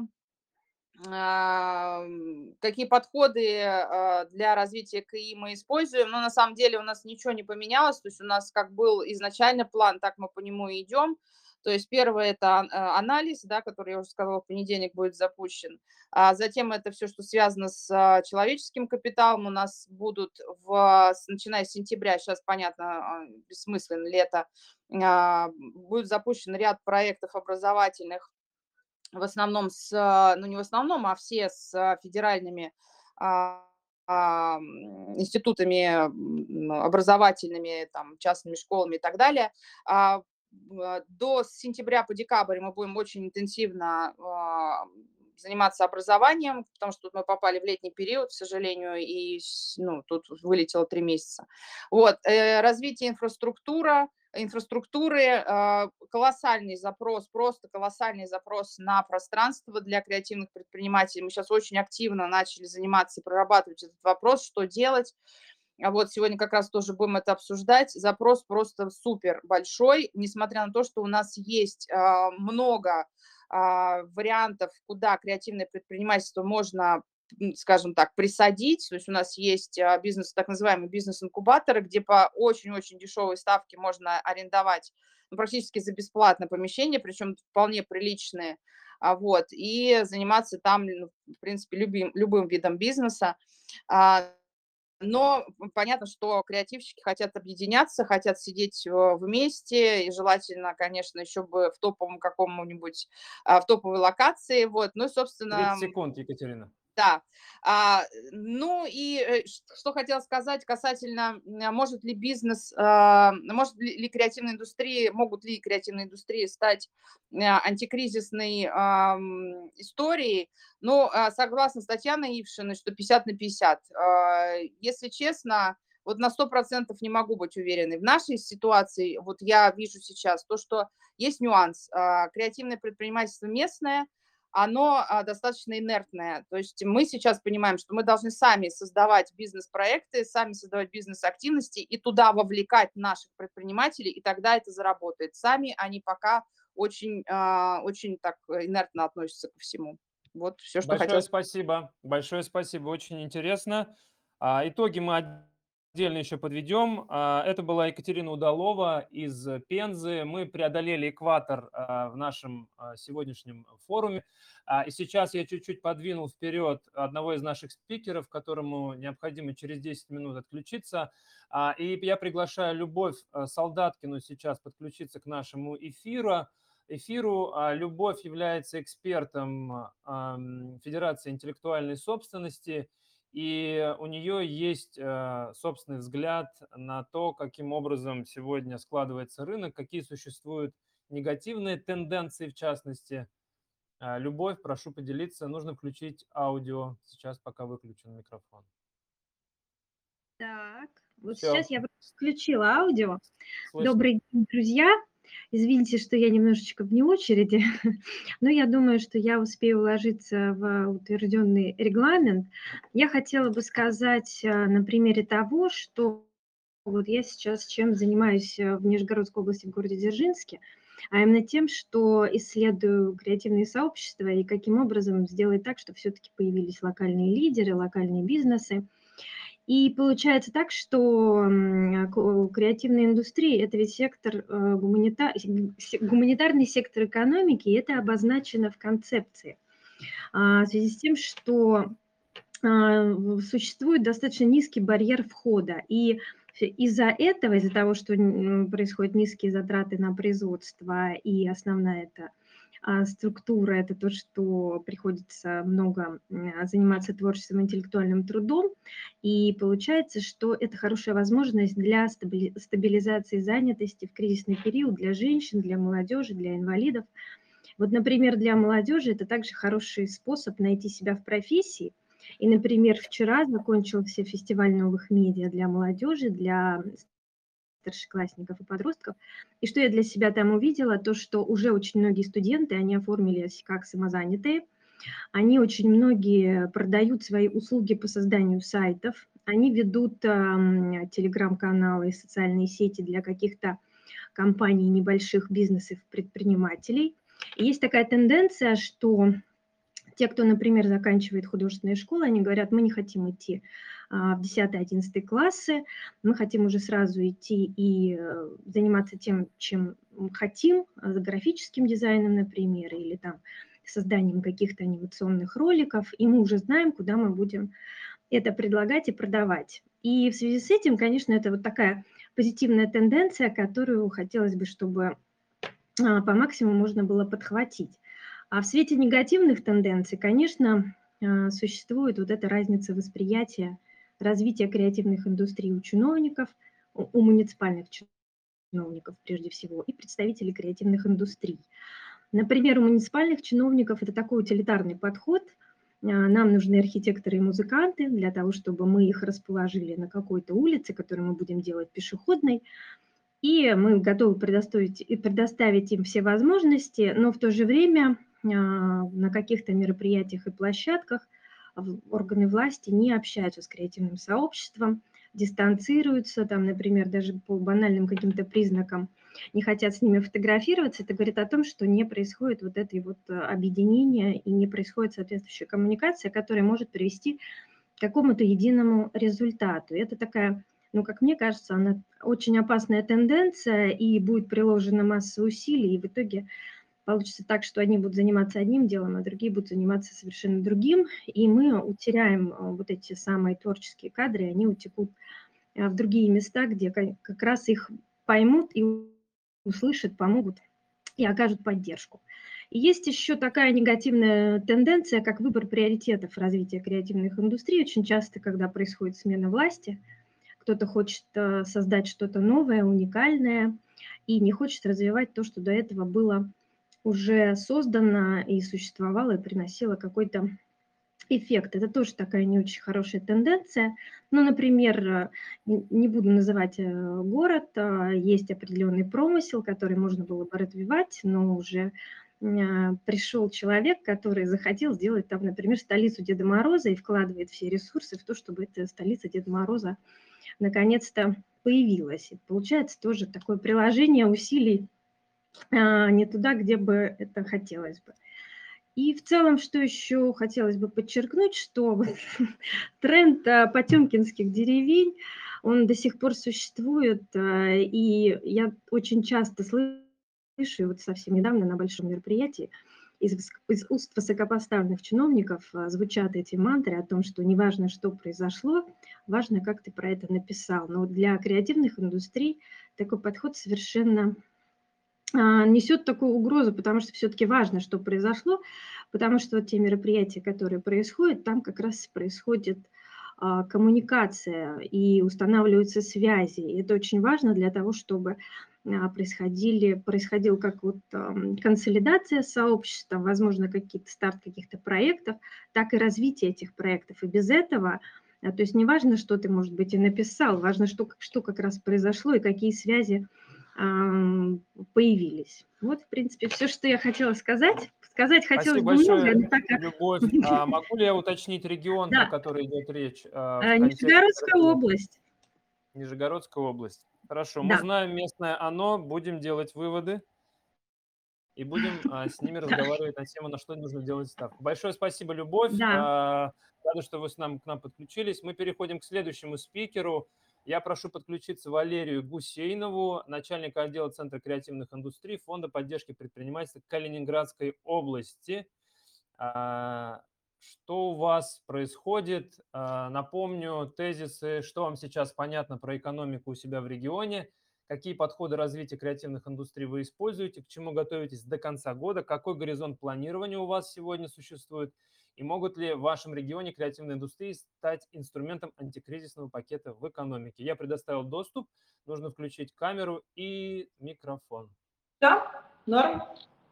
какие подходы а, для развития КИ мы используем. Но на самом деле у нас ничего не поменялось. То есть у нас как был изначально план, так мы по нему и идем. То есть первое это а, анализ, да, который я уже сказала, в понедельник будет запущен. А затем это все, что связано с а, человеческим капиталом. У нас будут, в, начиная с сентября, сейчас понятно, а, бессмысленно лето, а, будет запущен ряд проектов образовательных в основном с, а, ну не в основном, а все с а, федеральными а, институтами образовательными, там, частными школами и так далее. До сентября по декабрь мы будем очень интенсивно заниматься образованием, потому что тут мы попали в летний период, к сожалению, и ну, тут вылетело три месяца. Вот, э, развитие инфраструктура, инфраструктуры, а, колоссальный запрос, просто колоссальный запрос на пространство для креативных предпринимателей. Мы сейчас очень активно начали заниматься и прорабатывать этот вопрос, что делать. А вот сегодня как раз тоже будем это обсуждать. Запрос просто супер большой, несмотря на то, что у нас есть а, много а, вариантов, куда креативное предпринимательство можно скажем так, присадить. То есть у нас есть а, бизнес, так называемые бизнес-инкубаторы, где по очень-очень дешевой ставке можно арендовать ну, практически за бесплатно помещение, причем вполне приличные, а, вот, и заниматься там, ну, в принципе, любым, любым видом бизнеса. А, но понятно, что креативщики хотят объединяться, хотят сидеть э, вместе, и желательно, конечно, еще бы в топовом каком-нибудь, в топовой локации, вот, ну, и, 30 собственно, секунд, Екатерина. Да. А, ну и э, что хотела сказать касательно, а, может ли бизнес, а, может ли, ли креативная индустрия, могут ли креативные индустрии стать а, антикризисной ам, историей. Ну, а, согласно с Татьяной Ившиной, что 50 на 50. А, Если честно, вот на 100% не могу быть уверенной. В нашей ситуации, вот я вижу сейчас, то, что есть нюанс. А, Креативное предпринимательство местное – оно а, достаточно инертное. То есть мы сейчас понимаем, что мы должны сами создавать бизнес-проекты, сами создавать бизнес-активности и туда вовлекать наших предпринимателей, и тогда это заработает. Сами они пока очень, а, очень так инертно относятся ко всему. Вот все, что Большое хотела спасибо. Большое спасибо. Очень интересно. А, итоги мы отдельно еще подведем. А, это была Екатерина Удалова из Пензы. Мы преодолели экватор а, в нашем а, сегодняшнем форуме. И сейчас я чуть-чуть подвинул вперед одного из наших спикеров, которому необходимо через 10 минут отключиться. И я приглашаю Любовь Солдаткину сейчас подключиться к нашему эфиру эфиру. Любовь является экспертом Федерации интеллектуальной собственности, и у нее есть э, собственный взгляд на то, каким образом сегодня складывается рынок, какие существуют негативные тенденции в частности. А, Любовь, прошу поделиться. Нужно включить аудио. Сейчас пока выключен микрофон. Так, вот Всё. сейчас я включила аудио. Слышно? Добрый день, друзья. Извините, что я немножечко вне очереди, но я думаю, что я успею уложиться в утвержденный регламент. Я хотела бы сказать э, на примере того, что вот я сейчас чем занимаюсь э, в Нижегородской области, в городе Дзержинске, а именно тем, что исследую креативные сообщества и каким образом сделать так, чтобы все-таки появились локальные лидеры, локальные бизнесы. И получается так, что креативная индустрия– это ведь сектор, э, гуманита- се- гуманитарный сектор экономики, и это обозначено в концепции. А, В связи с тем, что а, существует достаточно низкий барьер входа. И из-за этого, из-за того, что происходят низкие затраты на производство, и основная это структура, это то, что приходится много м, заниматься творчеством, интеллектуальным трудом, и получается, что это хорошая возможность для стабили- стабилизации занятости в кризисный период для женщин, для молодежи, для инвалидов. Вот, например, для молодежи это также хороший способ найти себя в профессии. И, например, вчера закончился фестиваль новых медиа для молодежи, для старшеклассников и подростков. И что я для себя там увидела, то, что уже очень многие студенты, они оформились как самозанятые, они очень многие продают свои услуги по созданию сайтов, они ведут ам, телеграм-каналы и социальные сети для каких-то компаний, небольших бизнесов, предпринимателей. И есть такая тенденция, что те, кто, например, заканчивает художественные школы, они говорят, мы не хотим идти а, в 10-11 классы, мы хотим уже сразу идти и э, заниматься тем, чем хотим, а, графическим дизайном, например, или там созданием каких-то анимационных роликов, и мы уже знаем, куда мы будем это предлагать и продавать. И в связи с этим, конечно, это вот такая позитивная тенденция, которую хотелось бы, чтобы а, по максимуму можно было подхватить. А в свете негативных тенденций, конечно, а, существует вот эта разница восприятия развития креативных индустрий у чиновников, у муниципальных чиновников прежде всего, и представителей креативных индустрий. Например, у муниципальных чиновников это такой утилитарный подход. А, Нам нужны архитекторы и музыканты для того, чтобы мы их расположили на какой-то улице, которую мы будем делать пешеходной, и мы готовы предоставить, предоставить им все возможности, но в то же время на каких-то мероприятиях и площадках в- органы власти не общаются с креативным сообществом, дистанцируются, там, например, даже по банальным каким-то признакам не хотят с ними фотографироваться, это говорит о том, что не происходит вот этой вот э, объединения и не происходит соответствующая коммуникация, которая может привести к какому-то единому результату. И это такая, ну, как мне кажется, она очень опасная тенденция, и будет приложена масса усилий, и в итоге получится так, что одни будут заниматься одним делом, а другие будут заниматься совершенно другим, и мы утеряем э, вот эти самые творческие кадры, и они утекут э, в другие места, где ка- как раз их поймут и услышат, помогут и окажут поддержку. Есть еще такая негативная тенденция, как выбор приоритетов развития креативных индустрий. Очень часто, когда происходит смена власти, кто-то хочет э, создать что-то новое, уникальное, и не хочет развивать то, что до этого было уже создано и существовало, и приносило какой-то эффект. Это тоже такая не очень хорошая тенденция. Ну, например, э, не буду называть э, город, а, есть определенный промысел, который можно было бы развивать, но уже а, пришел человек, который захотел сделать там, например, столицу Деда Мороза и вкладывает все ресурсы в то, чтобы эта столица Деда Мороза наконец-то появилась. И получается тоже такое приложение усилий не туда, где бы это хотелось бы. И в целом, что еще хотелось бы подчеркнуть, что тренд а, потемкинских деревень, он до сих пор существует, а, и я очень часто слышу, вот совсем недавно на большом мероприятии, из, из уст высокопоставленных чиновников а, звучат эти мантры о том, что не важно, что произошло, важно, как ты про это написал. Но для креативных индустрий такой подход совершенно а, несет такую угрозу, потому что все-таки важно, что произошло, потому что вот те мероприятия, которые происходят, там как раз происходит а, коммуникация и устанавливаются связи. И это очень важно для того, чтобы а, происходили, происходил как вот консолидация сообщества, возможно, какие-то старт каких-то проектов, так и развитие этих проектов. И без этого, а, то есть не важно, что ты, может быть, и написал, важно, что, что как раз произошло и какие связи появились. Вот, в принципе, все, что я хотела сказать. Сказать хотелось Спасибо бы много, но так как Любовь. А могу ли я уточнить регион, Да. который идет речь? а, э, контексте Нижегородская область, Нижегородская область. Хорошо, мы да, знаем местное оно, будем делать выводы и будем а, с ними разговаривать на тему, на что нужно делать ставку. Большое спасибо, Любовь. да. А, Рада, что вы с нам, к нам подключились. Мы переходим к следующему спикеру. Я прошу подключиться Валерию Гусейнову, начальника отдела Центра креативных индустрий Фонда поддержки предпринимательства Калининградской области. А, Что у вас происходит? А, Напомню тезисы, что вам сейчас понятно про экономику у себя в регионе, какие подходы развития креативных индустрий вы используете, к чему готовитесь до конца года, какой горизонт планирования у вас сегодня существует, и могут ли в вашем регионе креативные индустрии стать инструментом антикризисного пакета в экономике. Я предоставил доступ, нужно включить камеру и микрофон. Да, норм,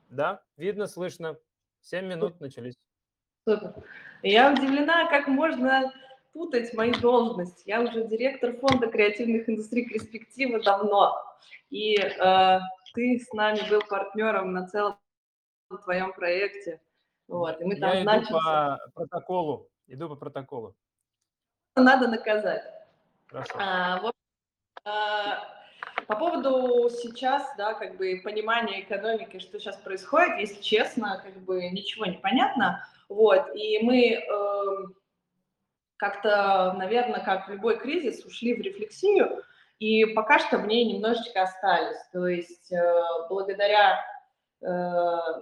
Да, видно, слышно. Семь минут начались. супер. Я удивлена, как можно путать мои должности. Я уже директор фонда креативных индустрий «Перспектива» давно. И э, ты с нами был партнером на целом твоем проекте. Вот, и мы там Я иду значимся. по протоколу. Иду по протоколу. Надо наказать. Хорошо. А, вот, а, по поводу сейчас, да, как бы понимания экономики, что сейчас происходит, если честно, как бы ничего не понятно. Вот, и мы эм, как-то, наверное, как в любой кризис, ушли в рефлексию, и пока что в ней немножечко остались. То есть э, благодаря, э,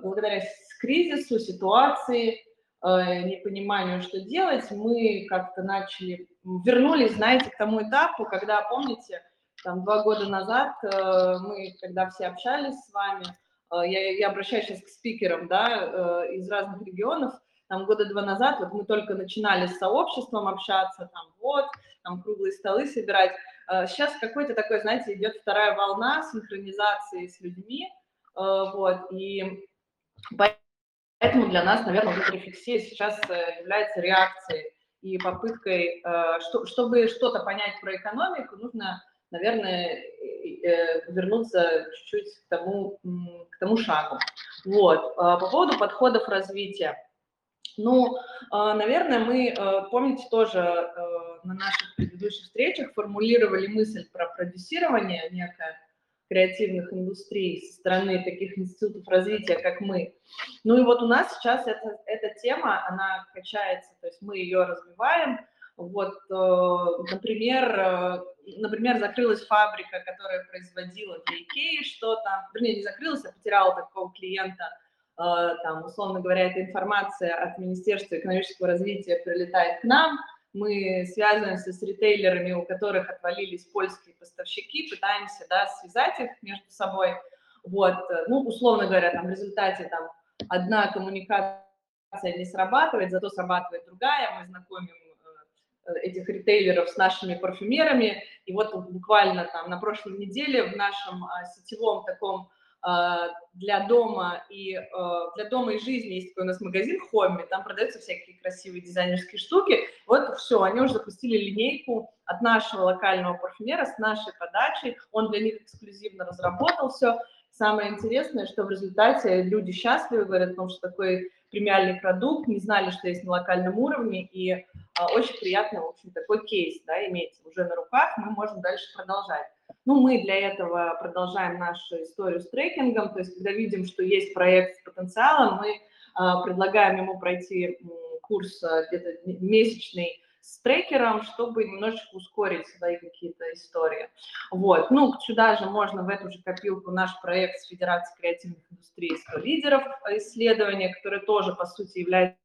благодаря с- кризису, ситуации, э, непониманию, что делать, мы как-то начали, вернулись, знаете, к тому этапу, когда, помните, там два года назад э, мы, когда все общались с вами, э, я, я обращаюсь сейчас к спикерам, да, э, из разных регионов, там года два назад, вот мы только начинали с сообществом общаться, там вот, там круглые столы собирать. Э, Сейчас какой-то такой, знаете, идет вторая волна синхронизации с людьми, э, вот, и поэтому для нас, наверное, вот рефлексия сейчас э, является реакцией и попыткой, э, что- чтобы что-то понять про экономику, нужно, наверное, э, э, вернуться чуть-чуть к тому, к тому шагу. Вот. По поводу подходов развития. Ну, э, наверное, мы, э, помните, тоже э, на наших предыдущих встречах формулировали мысль про продюсирование некое креативных индустрий со стороны таких институтов развития, как мы. Ну и вот у нас сейчас это, эта тема, она качается, то есть мы ее развиваем. Вот, э, например, э, например, закрылась фабрика, которая производила для Икеи что-то, вернее, не закрылась, а потеряла такого клиента, э, там, условно говоря, эта информация от Министерства экономического развития прилетает к нам, мы связываемся с ритейлерами, у которых отвалились польские поставщики, пытаемся, да, связать их между собой, вот, э, ну, условно говоря, там, в результате, там, одна коммуникация не срабатывает, зато срабатывает другая, мы знакомим э, этих ритейлеров с нашими парфюмерами, и вот буквально там на прошлой неделе в нашем а, сетевом таком для дома и а, для дома и жизни есть такой у нас магазин Хомми, там продаются всякие красивые дизайнерские штуки. Вот все, они уже запустили линейку от нашего локального парфюмера с нашей подачей. Он для них эксклюзивно разработал все. Самое интересное, что в результате люди счастливы, говорят о том, что такой премиальный продукт, не знали, что есть на локальном уровне, и а, очень приятно, в общем, такой кейс, да, иметь уже на руках, мы можем дальше продолжать. Ну, мы для этого продолжаем нашу историю с трекингом, то есть когда видим, что есть проект с потенциалом, мы а, предлагаем ему пройти курс а, где-то месячный с трекером, чтобы немножечко ускорить свои какие-то истории. Вот. Ну, сюда же можно в эту же копилку наш проект с Федерацией креативных индустрий 100 лидеров исследования, который тоже, по сути, является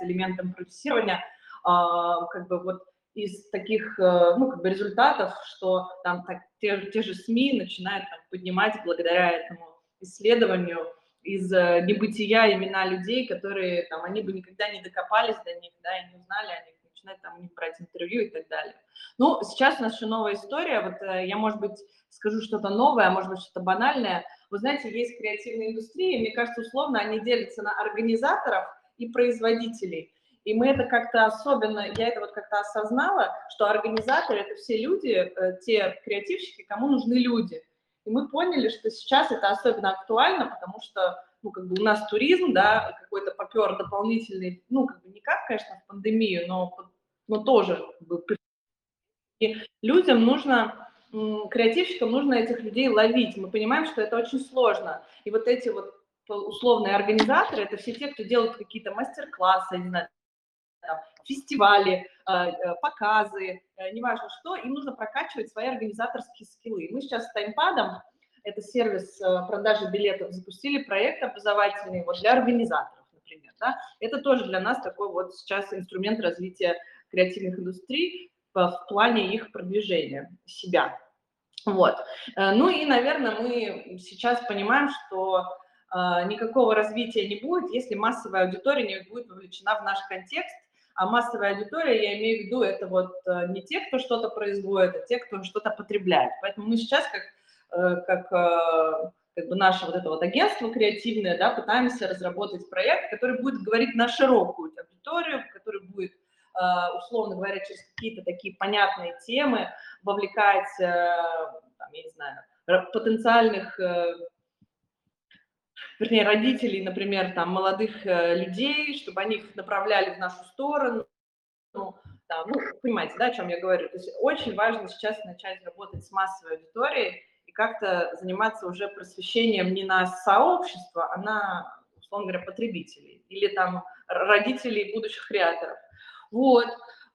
элементом продюсирования, а, как бы вот из таких, э, ну, как бы результатов, что там так, те, те же СМИ начинают там, поднимать благодаря этому исследованию из э, небытия имена людей, которые там, они бы никогда не докопались до них, да, и не узнали о них, начинают там у них брать интервью и так далее. Ну, сейчас еще новая история, вот э, я, может быть, скажу что-то новое, а может быть, что-то банальное. Вы знаете, есть креативные индустрии, мне кажется, условно они делятся на организаторов и производителей. И мы это как-то особенно, я это вот как-то осознала, что организаторы – это все люди, э, те креативщики, кому нужны люди. И мы поняли, что сейчас это особенно актуально, потому что, ну, как бы у нас туризм, да, какой-то попер дополнительный, ну, как бы не как, конечно, в пандемию, но, но тоже и людям нужно, креативщикам нужно этих людей ловить. Мы понимаем, что это очень сложно. И вот эти вот условные организаторы, это все те, кто делают какие-то мастер-классы, не знаю, там, фестивали, э, э, показы, э, неважно что, им нужно прокачивать свои организаторские скиллы. Мы сейчас с таймпадом, это сервис продажи билетов, запустили проект образовательный вот для организаторов, например. Да? Это тоже для нас такой вот сейчас инструмент развития креативных индустрий в плане их продвижения себя. Вот. Ну и, наверное, мы сейчас понимаем, что никакого развития не будет, если массовая аудитория не будет вовлечена в наш контекст, а массовая аудитория, я имею в виду, это вот э, не те, кто что-то производит, а те, кто что-то потребляет. Поэтому мы сейчас, как, э, как, э, как бы наше вот это вот агентство креативное, да, пытаемся разработать проект, который будет говорить на широкую аудиторию, который будет условно говоря, через какие-то такие понятные темы вовлекать, там, я не знаю, потенциальных вернее, родителей, например, там, молодых э, людей, чтобы они их направляли в нашу сторону. Ну, там, ну, понимаете, да, о чем я говорю? То есть очень важно сейчас начать работать с массовой аудиторией и как-то заниматься уже просвещением не на сообщество, а на, условно говоря, потребителей или там родителей будущих креаторов. Вот.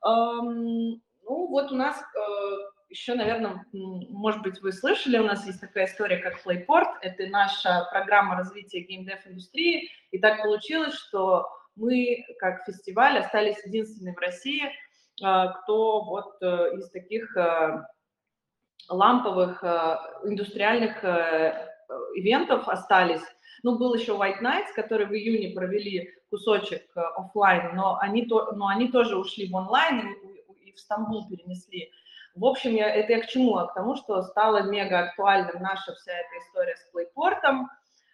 Ну, вот у нас э, еще, наверное, может быть, вы слышали, у нас есть такая история, как Playport. Это наша программа развития геймдев-индустрии. И так получилось, что мы, как фестиваль, остались единственными в России, а, кто вот э, из таких э, ламповых э, индустриальных ивентов остались. Ну, был еще White Nights, который в июне провели кусочек офлайн, но они, то, но они тоже ушли в онлайн и, и в Стамбул перенесли в общем, я, это я к чему? А к тому, что стала мега актуальным наша вся эта история с плейпортом.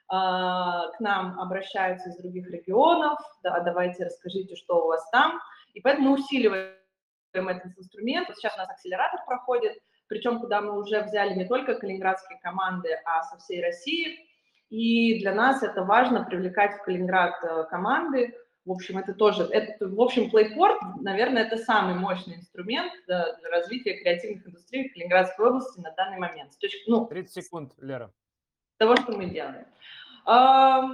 А, к нам обращаются из других регионов, да, давайте расскажите, что у вас там. И поэтому мы усиливаем этот инструмент. Вот сейчас у нас акселератор проходит, причем куда мы уже взяли не только калининградские команды, а со всей России. И для нас это важно привлекать в Калининград э, команды, в общем, это тоже, это, в общем, Playport, наверное, это самый мощный инструмент для, для развития креативных индустрий в Калининградской области на данный момент. С точки, ну, 30 секунд, Лера. Того, что мы делаем. А,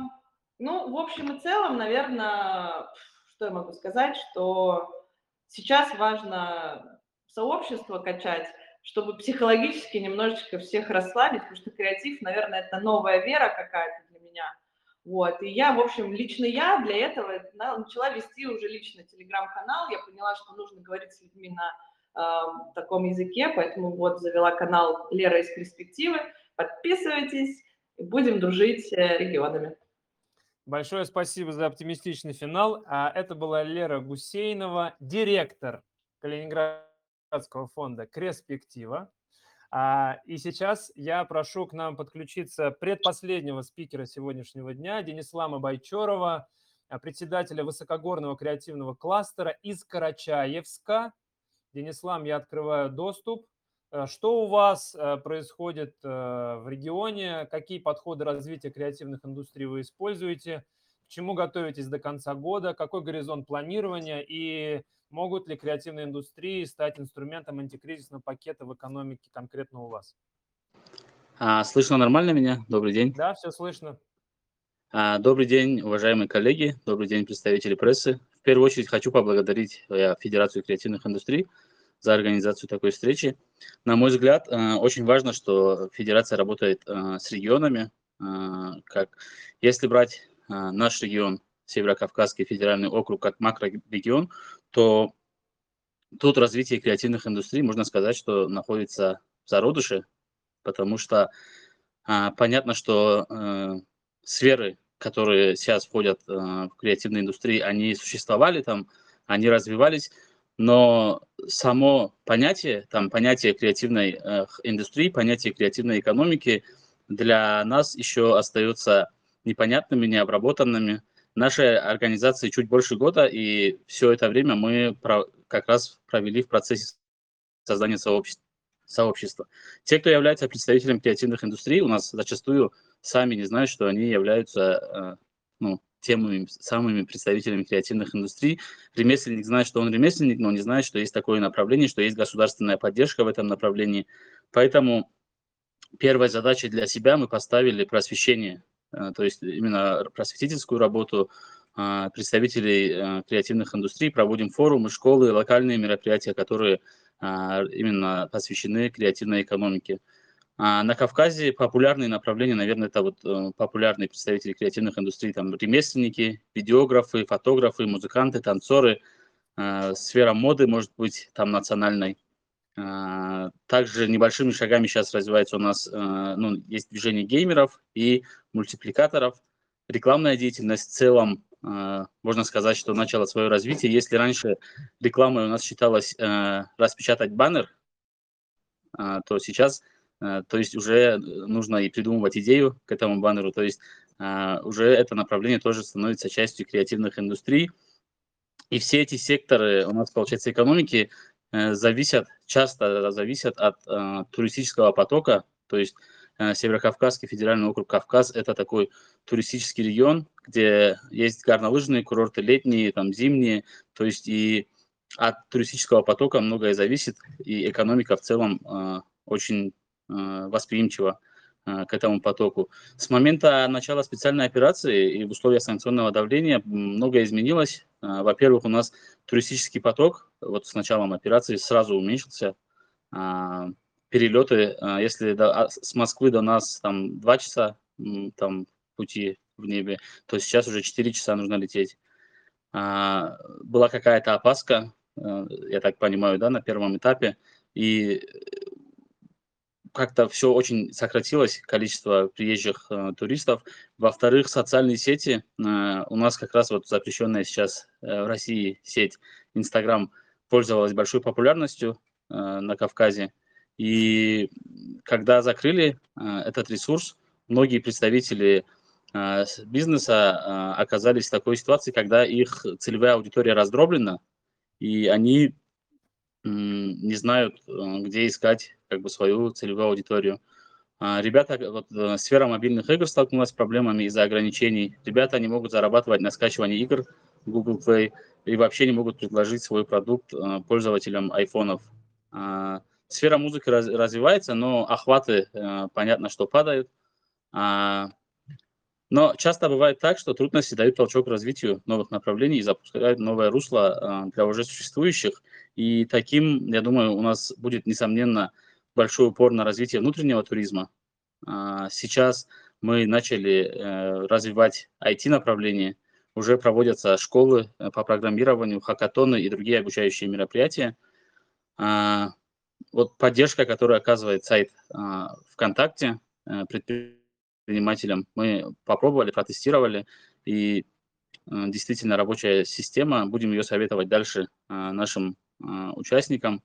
ну, в общем и целом, наверное, что я могу сказать, что сейчас важно сообщество качать, чтобы психологически немножечко всех расслабить, потому что креатив, наверное, это новая вера какая-то вот, и я, в общем, лично я для этого начала вести уже лично телеграм-канал, я поняла, что нужно говорить с людьми на э, таком языке, поэтому вот завела канал Лера из перспективы, подписывайтесь, будем дружить э, регионами. Большое спасибо за оптимистичный финал. А Это была Лера Гусейнова, директор Калининградского фонда «Креспектива». А, И сейчас я прошу к нам подключиться предпоследнего спикера сегодняшнего дня, Денислама Байчорова, а, председателя высокогорного креативного кластера из Карачаевска. Денислам, я открываю доступ. Э, Что у вас происходит в регионе? Какие подходы развития креативных индустрий вы используете? К чему готовитесь до конца года? Какой горизонт планирования? И могут ли креативные индустрии стать инструментом антикризисного пакета в экономике конкретно у вас? А, слышно нормально меня? Добрый день. Да, все слышно. А, добрый день, уважаемые коллеги. Добрый день, представители прессы. В первую очередь хочу поблагодарить э, Федерацию креативных индустрий за организацию такой встречи. На мой взгляд, э, очень важно, что Федерация работает э, с регионами. Как если брать наш регион, Северо-Кавказский федеральный округ, как макрорегион, то тут развитие креативных индустрий, можно сказать, что находится в зародыше, потому что а, понятно, что э, сферы, которые сейчас входят э, в креативные индустрии, они существовали там, они развивались, но само понятие, там, понятие креативной э, индустрии, понятие креативной экономики для нас еще остается непонятными, необработанными. Нашей организации чуть больше года, и все это время мы как раз провели в процессе создания сообщества. Те, кто является представителем креативных индустрий, у нас зачастую сами не знают, что они являются э, ну, теми самыми представителями креативных индустрий. Ремесленник знает, что он ремесленник, но не знает, что есть такое направление, что есть государственная поддержка в этом направлении. Поэтому первой задачей для себя мы поставили просвещение, то есть именно просветительскую работу э, представителей э, креативных индустрий. Проводим форумы, школы, локальные мероприятия, которые а, именно посвящены креативной экономике. А на Кавказе популярные направления, наверное, это вот э, популярные представители креативных индустрий, там ремесленники, видеографы, фотографы, музыканты, танцоры, э, сфера моды может быть там национальной. А, Также небольшими шагами сейчас развивается у нас, э, ну, есть движение геймеров и мультипликаторов. Рекламная деятельность в целом, э, можно сказать, что начала свое развитие. Если раньше рекламой у нас считалось распечатать баннер, а, то сейчас, то есть уже нужно и придумывать идею к этому баннеру, то есть а, уже это направление тоже становится частью креативных индустрий. И все эти секторы у нас, получается, экономики зависят, часто зависят от э, туристического потока, то есть э, Северокавказский федеральный округ Кавказ – это такой туристический регион, где есть горнолыжные курорты, летние, там, зимние, то есть и от туристического потока многое зависит, и экономика в целом э, очень э, восприимчива. э, к этому потоку. С момента начала специальной операции и в условиях санкционного давления многое изменилось. Э, Во-первых, у нас туристический поток вот с началом операции сразу уменьшился. А, Перелеты, э, если а, с Москвы до нас там 2 часа там пути в небе, то сейчас уже 4 часа нужно лететь. Была какая-то опаска, э, я так понимаю, да, на первом этапе, и как-то все очень сократилось, количество приезжих э, туристов. Во-вторых, социальные сети. Э, у нас как раз вот запрещенная сейчас э, в России сеть Инстаграм пользовалась большой популярностью э, на Кавказе. И когда закрыли э, этот ресурс, многие представители э, бизнеса э, оказались в такой ситуации, когда их целевая аудитория раздроблена, и они не знают, э, где искать как бы свою целевую аудиторию. А, Ребята, вот э, сфера мобильных игр столкнулась с проблемами из-за ограничений. Ребята не могут зарабатывать на скачивании игр Google Play и вообще не могут предложить свой продукт э, пользователям айфонов. А, Сфера музыки раз- развивается, но охваты, э, понятно, что падают. Но часто бывает так, что трудности дают толчок развитию новых направлений и запускают новое русло а, для уже существующих. И таким, я думаю, у нас будет, несомненно, большой упор на развитие внутреннего туризма. А, Сейчас мы начали э, развивать IT-направление, уже проводятся школы э, по программированию, хакатоны и другие обучающие мероприятия. А, Вот поддержка, которую оказывает сайт ВКонтакте э, предпринимателям, мы попробовали, протестировали, и э, действительно рабочая система. Будем ее советовать дальше э, нашим э, участникам.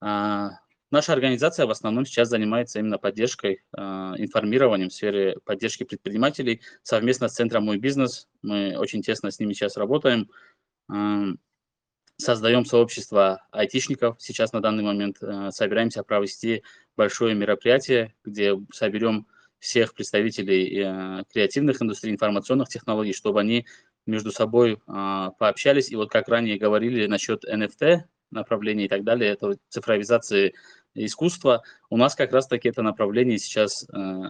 А, Наша организация в основном сейчас занимается именно поддержкой, информированием в сфере поддержки предпринимателей. Совместно с Центром «Мой бизнес» мы очень тесно с ними сейчас работаем. Создаем сообщество айтишников. Сейчас на данный момент собираемся провести большое мероприятие, где соберем всех представителей э, креативных индустрий, информационных технологий, чтобы они между собой пообщались. И вот как ранее говорили насчет NFT направлений и так далее, это цифровизации искусства. У нас как раз-таки это направление сейчас э,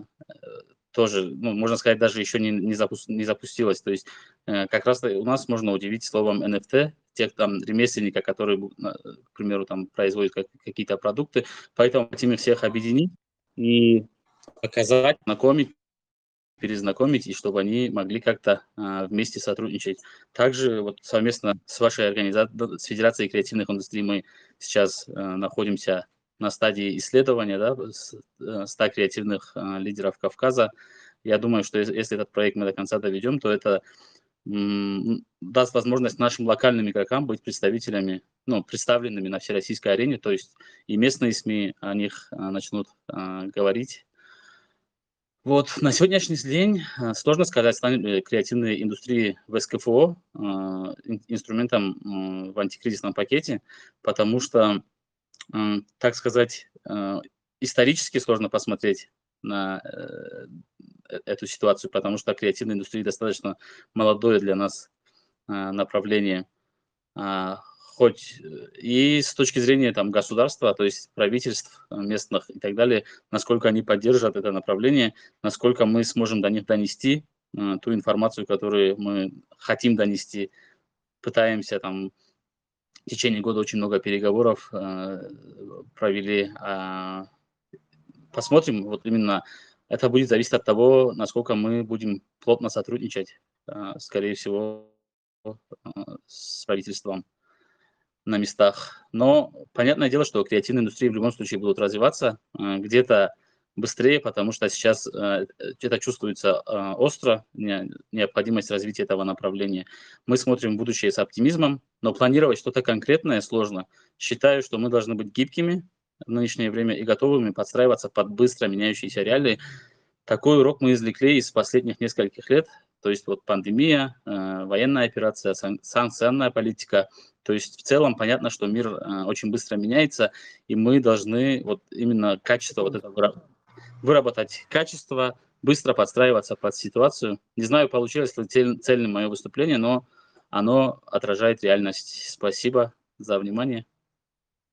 тоже, ну, можно сказать, даже еще не, не, запу не запустилось. То есть э, как раз у нас можно удивить словом NFT, тех там ремесленника, которые, к примеру, там производят как, какие-то продукты. Поэтому хотим их всех объединить и показать, знакомить, перезнакомить, и чтобы они могли как-то а, вместе сотрудничать. Также вот совместно с вашей организацией, с Федерацией креативных индустрий мы сейчас а, находимся на стадии исследования да, 100 э, креативных э, лидеров Кавказа. Я думаю, что если этот проект мы до конца доведем, то это даст возможность нашим локальным игрокам быть представителями, ну, представленными на всероссийской арене, то есть и местные СМИ о них а, начнут а, говорить. Вот, на сегодняшний день а, сложно сказать, станет креативной индустрии в СКФО а, инструментом в антикризисном пакете, потому что так сказать, э, исторически сложно посмотреть на э, э, эту ситуацию, потому что креативная индустрия достаточно молодое для нас направление. Хоть и с точки зрения там, государства, то есть правительств местных и так далее, насколько они поддержат это направление, насколько мы сможем до них донести ту информацию, которую мы хотим донести, пытаемся там в течение года очень много переговоров э, провели. Э, посмотрим, вот именно это будет зависеть от того, насколько мы будем плотно сотрудничать, э, скорее всего, э, с правительством на местах. Но понятное дело, что креативные индустрии в любом случае будут развиваться. Э, где-то быстрее, потому что сейчас э, это чувствуется э, остро, не, необходимость развития этого направления. Мы смотрим в будущее с оптимизмом, но планировать что-то конкретное сложно. Считаю, что мы должны быть гибкими в нынешнее время и готовыми подстраиваться под быстро меняющиеся реалии. Такой урок мы извлекли из последних нескольких лет, то есть вот пандемия, э, военная операция, сан санкционная политика. То есть в целом понятно, что мир э, очень быстро меняется, и мы должны вот именно качество вот этого выработать качество, быстро подстраиваться под ситуацию. Не знаю, получилось ли цель, цельным мое выступление, но оно отражает реальность. Спасибо за внимание.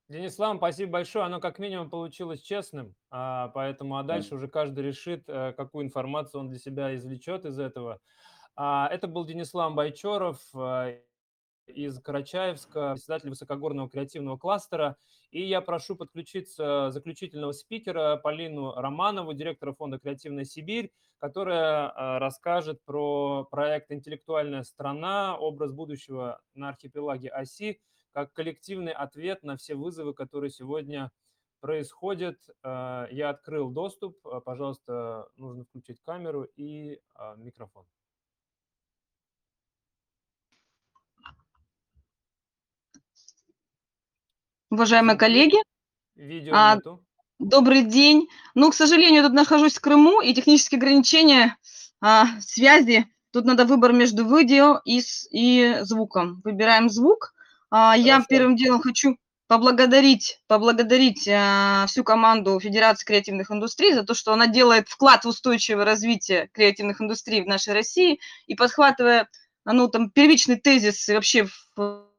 Денис Лам, спасибо большое. Оно как минимум получилось честным, а, поэтому а дальше уже каждый решит, э, какую информацию он для себя извлечет из этого. А, это был Денислам Байчоров, э, из Карачаевска, председатель высокогорного креативного кластера. И я прошу подключиться заключительного спикера Полину Романову, директора фонда «Креативная Сибирь», которая расскажет про проект «Интеллектуальная страна. Образ будущего на архипелаге оси» как коллективный ответ на все вызовы, которые сегодня происходят. А, я открыл доступ. Пожалуйста, нужно включить камеру и а, микрофон. Уважаемые коллеги, Видео а, нету. добрый день. Ну, к сожалению, тут нахожусь в Крыму, и технические ограничения а, связи. Тут надо выбор между видео и, и звуком. Выбираем звук. А, я первым делом хочу поблагодарить, поблагодарить а, всю команду Федерации креативных индустрий за то, что она делает вклад в устойчивое развитие креативных индустрий в нашей России и подхватывая ну, там, первичный тезис вообще в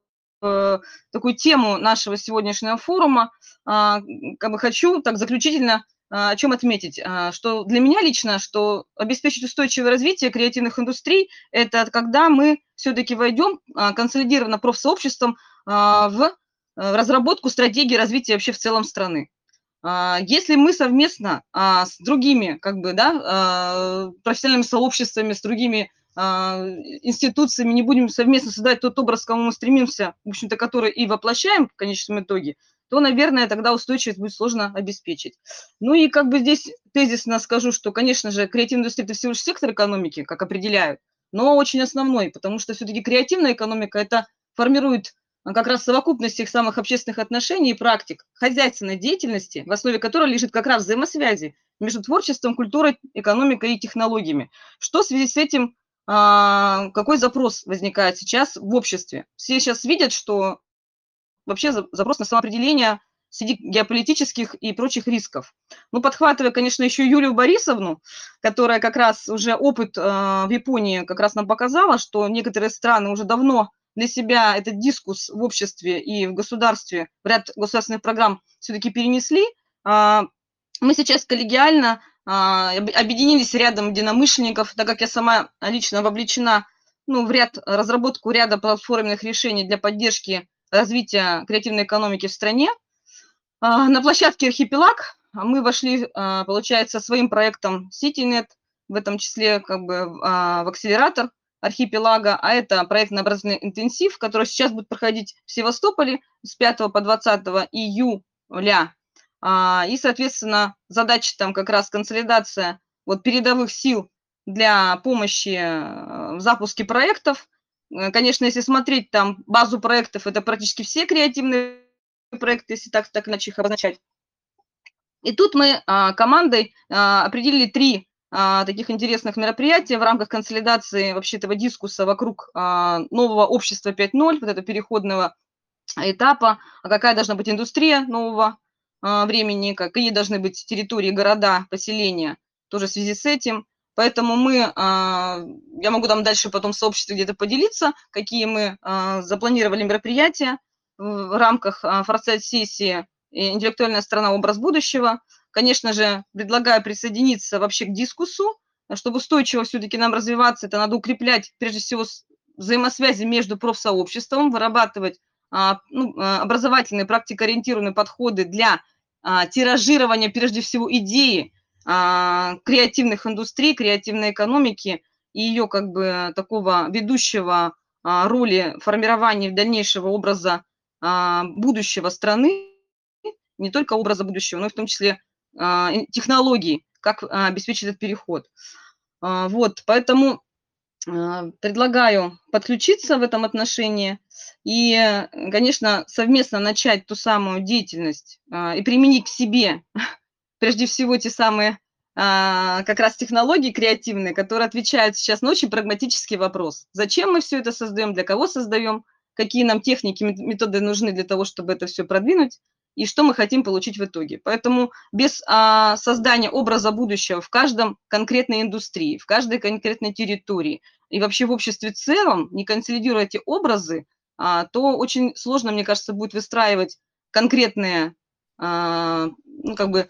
Э, такую тему нашего сегодняшнего форума, а, как бы хочу так заключительно о чем отметить, а, что для меня лично, что обеспечить устойчивое развитие креативных индустрий, это когда мы все-таки войдем консолидированно профсообществом в разработку стратегии развития вообще в целом страны. Если мы совместно с другими как бы, да, профессиональными сообществами, с другими а, институциями не будем совместно создать тот образ, к кому мы стремимся, в общем-то, который и воплощаем в конечном итоге, то, наверное, тогда устойчивость будет сложно обеспечить. Ну и как бы здесь тезисно скажу, что, конечно же, креативная индустрия – это всего лишь сектор экономики, как определяют, но очень основной, потому что все-таки креативная экономика – это формирует а, как раз совокупность тех самых общественных отношений и практик хозяйственной деятельности, в основе которой лежит как раз взаимосвязи между творчеством, культурой, экономикой и технологиями. Что в связи с этим, а, какой запрос возникает сейчас в обществе? Все сейчас видят, что вообще запрос на самоопределение среди геополитических и прочих рисков. Ну, подхватывая, конечно, еще Юлию Борисовну, которая как раз уже опыт э, в Японии как раз нам показала, что некоторые страны уже давно для себя этот дискус в обществе и в государстве, в ряд государственных программ все-таки перенесли. Э, мы сейчас коллегиально э, объединились рядом единомышленников, так как я сама лично вовлечена ну, в ряд разработку ряда платформенных решений для поддержки развития креативной экономики в стране. А, на площадке «Архипелаг» мы вошли, а, получается, своим проектом CityNet, в этом числе как бы а, в акселератор архипелага, а это проектно-образный интенсив, который сейчас будет проходить в Севастополе с 5 по 20 июля. И, соответственно, задача там как раз консолидация вот передовых сил для помощи в запуске проектов. Конечно, если смотреть там базу проектов, это практически все креативные проекты, если так, так иначе их обозначать. И тут мы а, командой а, определили три а, таких интересных мероприятия в рамках консолидации вообще этого дискуса вокруг нового общества 5.0, вот этого переходного этапа, какая должна быть индустрия нового времени, какие должны быть территории, города, поселения, тоже в связи с этим. Поэтому мы, а, я могу там дальше потом в сообществе где-то поделиться, какие мы а, запланировали мероприятия, в рамках а, форсайт-сессии «Интеллектуальная страна. Образ будущего». Конечно же, предлагаю присоединиться вообще к дискуссу. Чтобы устойчиво все-таки нам развиваться, это надо укреплять, прежде всего, взаимосвязи между профсообществом, вырабатывать ну, образовательные, практикоориентированные подходы для тиражирования, прежде всего, идеи креативных индустрий, креативной экономики и ее как бы такого ведущего роли формирования дальнейшего образа а, будущего страны, не только образа будущего, но и в том числе а, технологий, как а, обеспечить этот переход. Вот, поэтому предлагаю подключиться в этом отношении и, конечно, совместно начать ту самую деятельность и применить к себе, прежде всего, те самые как раз технологии креативные, которые отвечают сейчас на очень прагматический вопрос. Зачем мы все это создаем, для кого создаем – какие нам техники, методы нужны для того, чтобы это все продвинуть, и что мы хотим получить в итоге. Поэтому без а, создания образа будущего в каждом конкретной индустрии, в каждой конкретной территории и вообще в обществе в целом, не консолидируя эти образы, а, то очень сложно, мне кажется, будет выстраивать конкретные а, ну, как бы, а,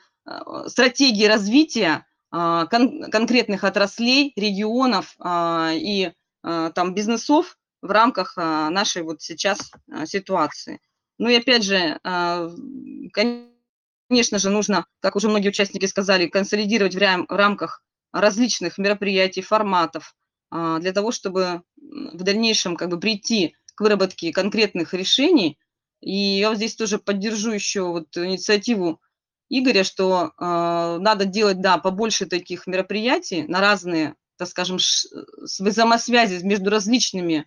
стратегии развития а, кон конкретных отраслей, регионов а, и там бизнесов, в рамках нашей вот сейчас ситуации. Ну и опять же, конечно же, нужно, как уже многие участники сказали, консолидировать в рамках различных мероприятий, форматов, для того, чтобы в дальнейшем как бы прийти к выработке конкретных решений. И я вот здесь тоже поддержу еще вот инициативу Игоря, что э, надо делать, да, побольше таких мероприятий на разные, так скажем, взаимосвязи между различными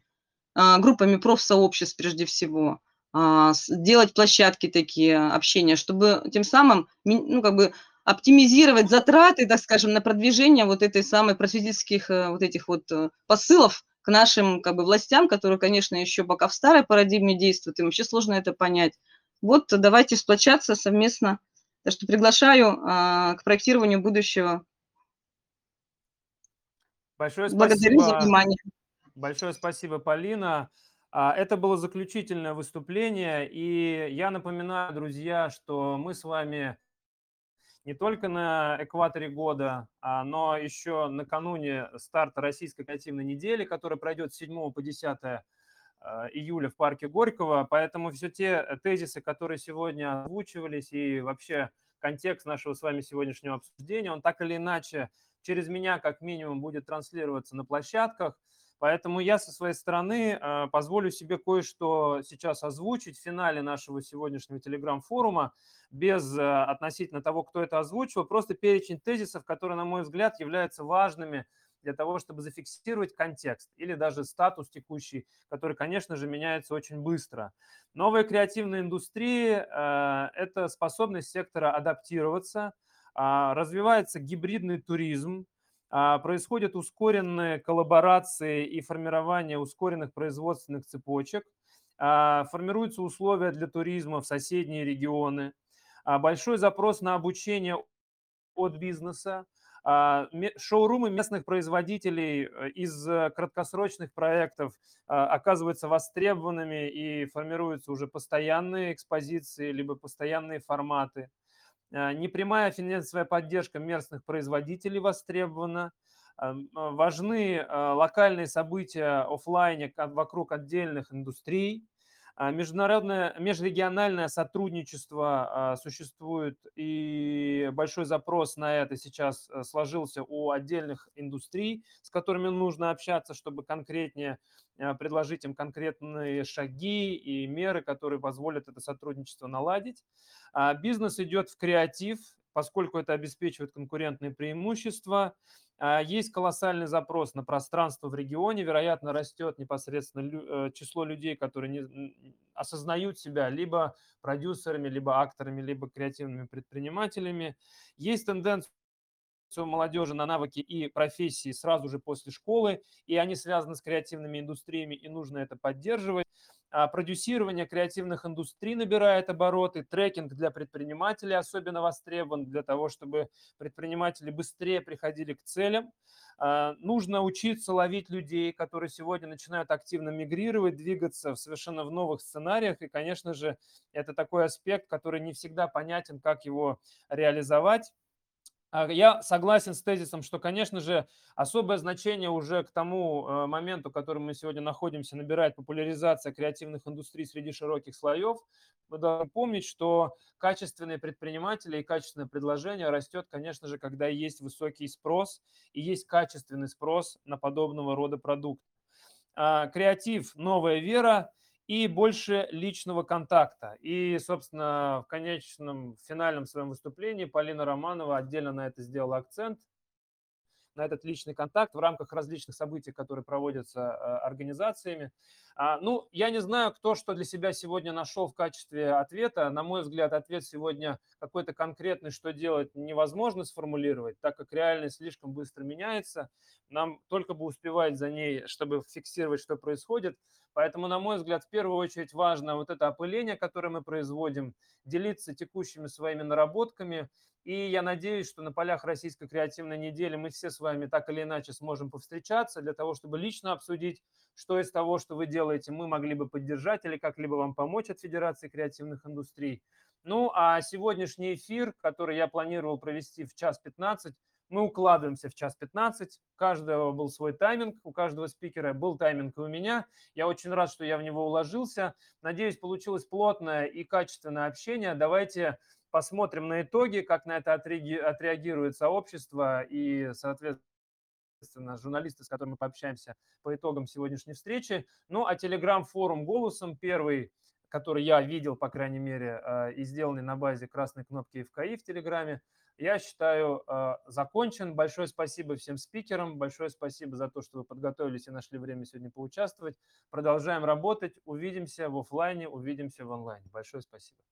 а, группами профсообществ прежде всего, а, делать площадки такие общения, чтобы тем самым, ну, как бы оптимизировать затраты, так скажем, на продвижение вот этой самой просветительских э, вот этих вот э, посылов к нашим как бы властям, которые, конечно, еще пока в старой парадигме действуют, им вообще сложно это понять. Вот давайте сплочаться совместно. Так что приглашаю а, к проектированию будущего. Большое спасибо. Благодарю за внимание. Большое спасибо, Полина. А, это было заключительное выступление, и я напоминаю, друзья, что мы с вами не только на экваторе года, а, но еще накануне старта Российской креативной недели, которая пройдет с 7 по 10 а, июля в парке Горького. Поэтому все те тезисы, которые сегодня озвучивались, и вообще контекст нашего с вами сегодняшнего обсуждения, он так или иначе через меня как минимум будет транслироваться на площадках – Поэтому я со своей стороны э, позволю себе кое-что сейчас озвучить в финале нашего сегодняшнего телеграм-форума, без э, относительно того, кто это озвучил, просто перечень тезисов, которые, на мой взгляд, являются важными для того, чтобы зафиксировать контекст или даже статус текущий, который, конечно же, меняется очень быстро. Новая креативная индустрия э, – это способность сектора адаптироваться, а, развивается гибридный туризм, а, происходят ускоренные коллаборации и формирование ускоренных производственных цепочек, а, формируются условия для туризма в соседние регионы, большой запрос на обучение от бизнеса, шоурумы местных производителей э, из э, краткосрочных проектов оказываются востребованными и формируются уже постоянные экспозиции, либо постоянные форматы. Э, непрямая финансовая поддержка местных производителей востребована. Важны локальные события офлайне вокруг отдельных индустрий. А, международное, межрегиональное сотрудничество а, существует, и большой запрос на это сейчас э, сложился у отдельных индустрий, с которыми нужно общаться, чтобы конкретнее э, предложить им конкретные шаги и меры, которые позволят это сотрудничество наладить. А, бизнес идет в креатив, поскольку это обеспечивает конкурентные преимущества. А, есть колоссальный запрос на пространство в регионе, вероятно, растет непосредственно э, число людей, которые не, осознают себя либо продюсерами, либо акторами, либо креативными предпринимателями. Есть тенденция молодежи на навыки и профессии сразу же после школы, и они связаны с креативными индустриями, и нужно это поддерживать. А, продюсирование креативных индустрий набирает обороты, трекинг для предпринимателей особенно востребован для того, чтобы предприниматели быстрее приходили к целям. А, нужно учиться ловить людей, которые сегодня начинают активно мигрировать, двигаться в совершенно в новых сценариях. И, конечно же, это такой аспект, который не всегда понятен, как его реализовать. А, я согласен с тезисом, что, конечно же, особое значение уже к тому э, моменту, в котором мы сегодня находимся, набирает популяризация креативных индустрий среди широких слоев. Мы должны помнить, что качественные предприниматели и качественное предложение растет, конечно же, когда есть высокий спрос и есть качественный спрос на подобного рода продукт. А, креатив – новая вера – и больше личного контакта. И, собственно, в конечном финальном своем выступлении Полина Романова отдельно на это сделала акцент на этот личный контакт в рамках различных событий, которые проводятся э, организациями. А, ну, я не знаю, кто что для себя сегодня нашел в качестве ответа. На мой взгляд, ответ сегодня какой-то конкретный, что делать, невозможно сформулировать, так как реальность слишком быстро меняется. Нам только бы успевать за ней, чтобы фиксировать, что происходит. Поэтому, на мой взгляд, в первую очередь важно вот это опыление, которое мы производим, делиться текущими своими наработками, и я надеюсь, что на полях Российской креативной недели мы все с вами так или иначе сможем повстречаться для того, чтобы лично обсудить, что из того, что вы делаете, мы могли бы поддержать или как-либо вам помочь от Федерации креативных индустрий. Ну, а сегодняшний эфир, который я планировал провести в час 15, мы укладываемся в час 15. У каждого был свой тайминг, у каждого спикера был тайминг и у меня. Я очень рад, что я в него уложился. Надеюсь, получилось плотное и качественное общение. Давайте посмотрим на итоги, как на это отреагирует сообщество и, соответственно, журналисты, с которыми мы пообщаемся по итогам сегодняшней встречи. Ну, а Telegram-форум «Голосом» первый, который я видел, по крайней мере, э, и сделанный на базе красной кнопки ФКИ в Телеграме, я считаю, э, закончен. Большое спасибо всем спикерам, большое спасибо за то, что вы подготовились и нашли время сегодня поучаствовать. Продолжаем работать, увидимся в офлайне, увидимся в онлайне. Большое спасибо.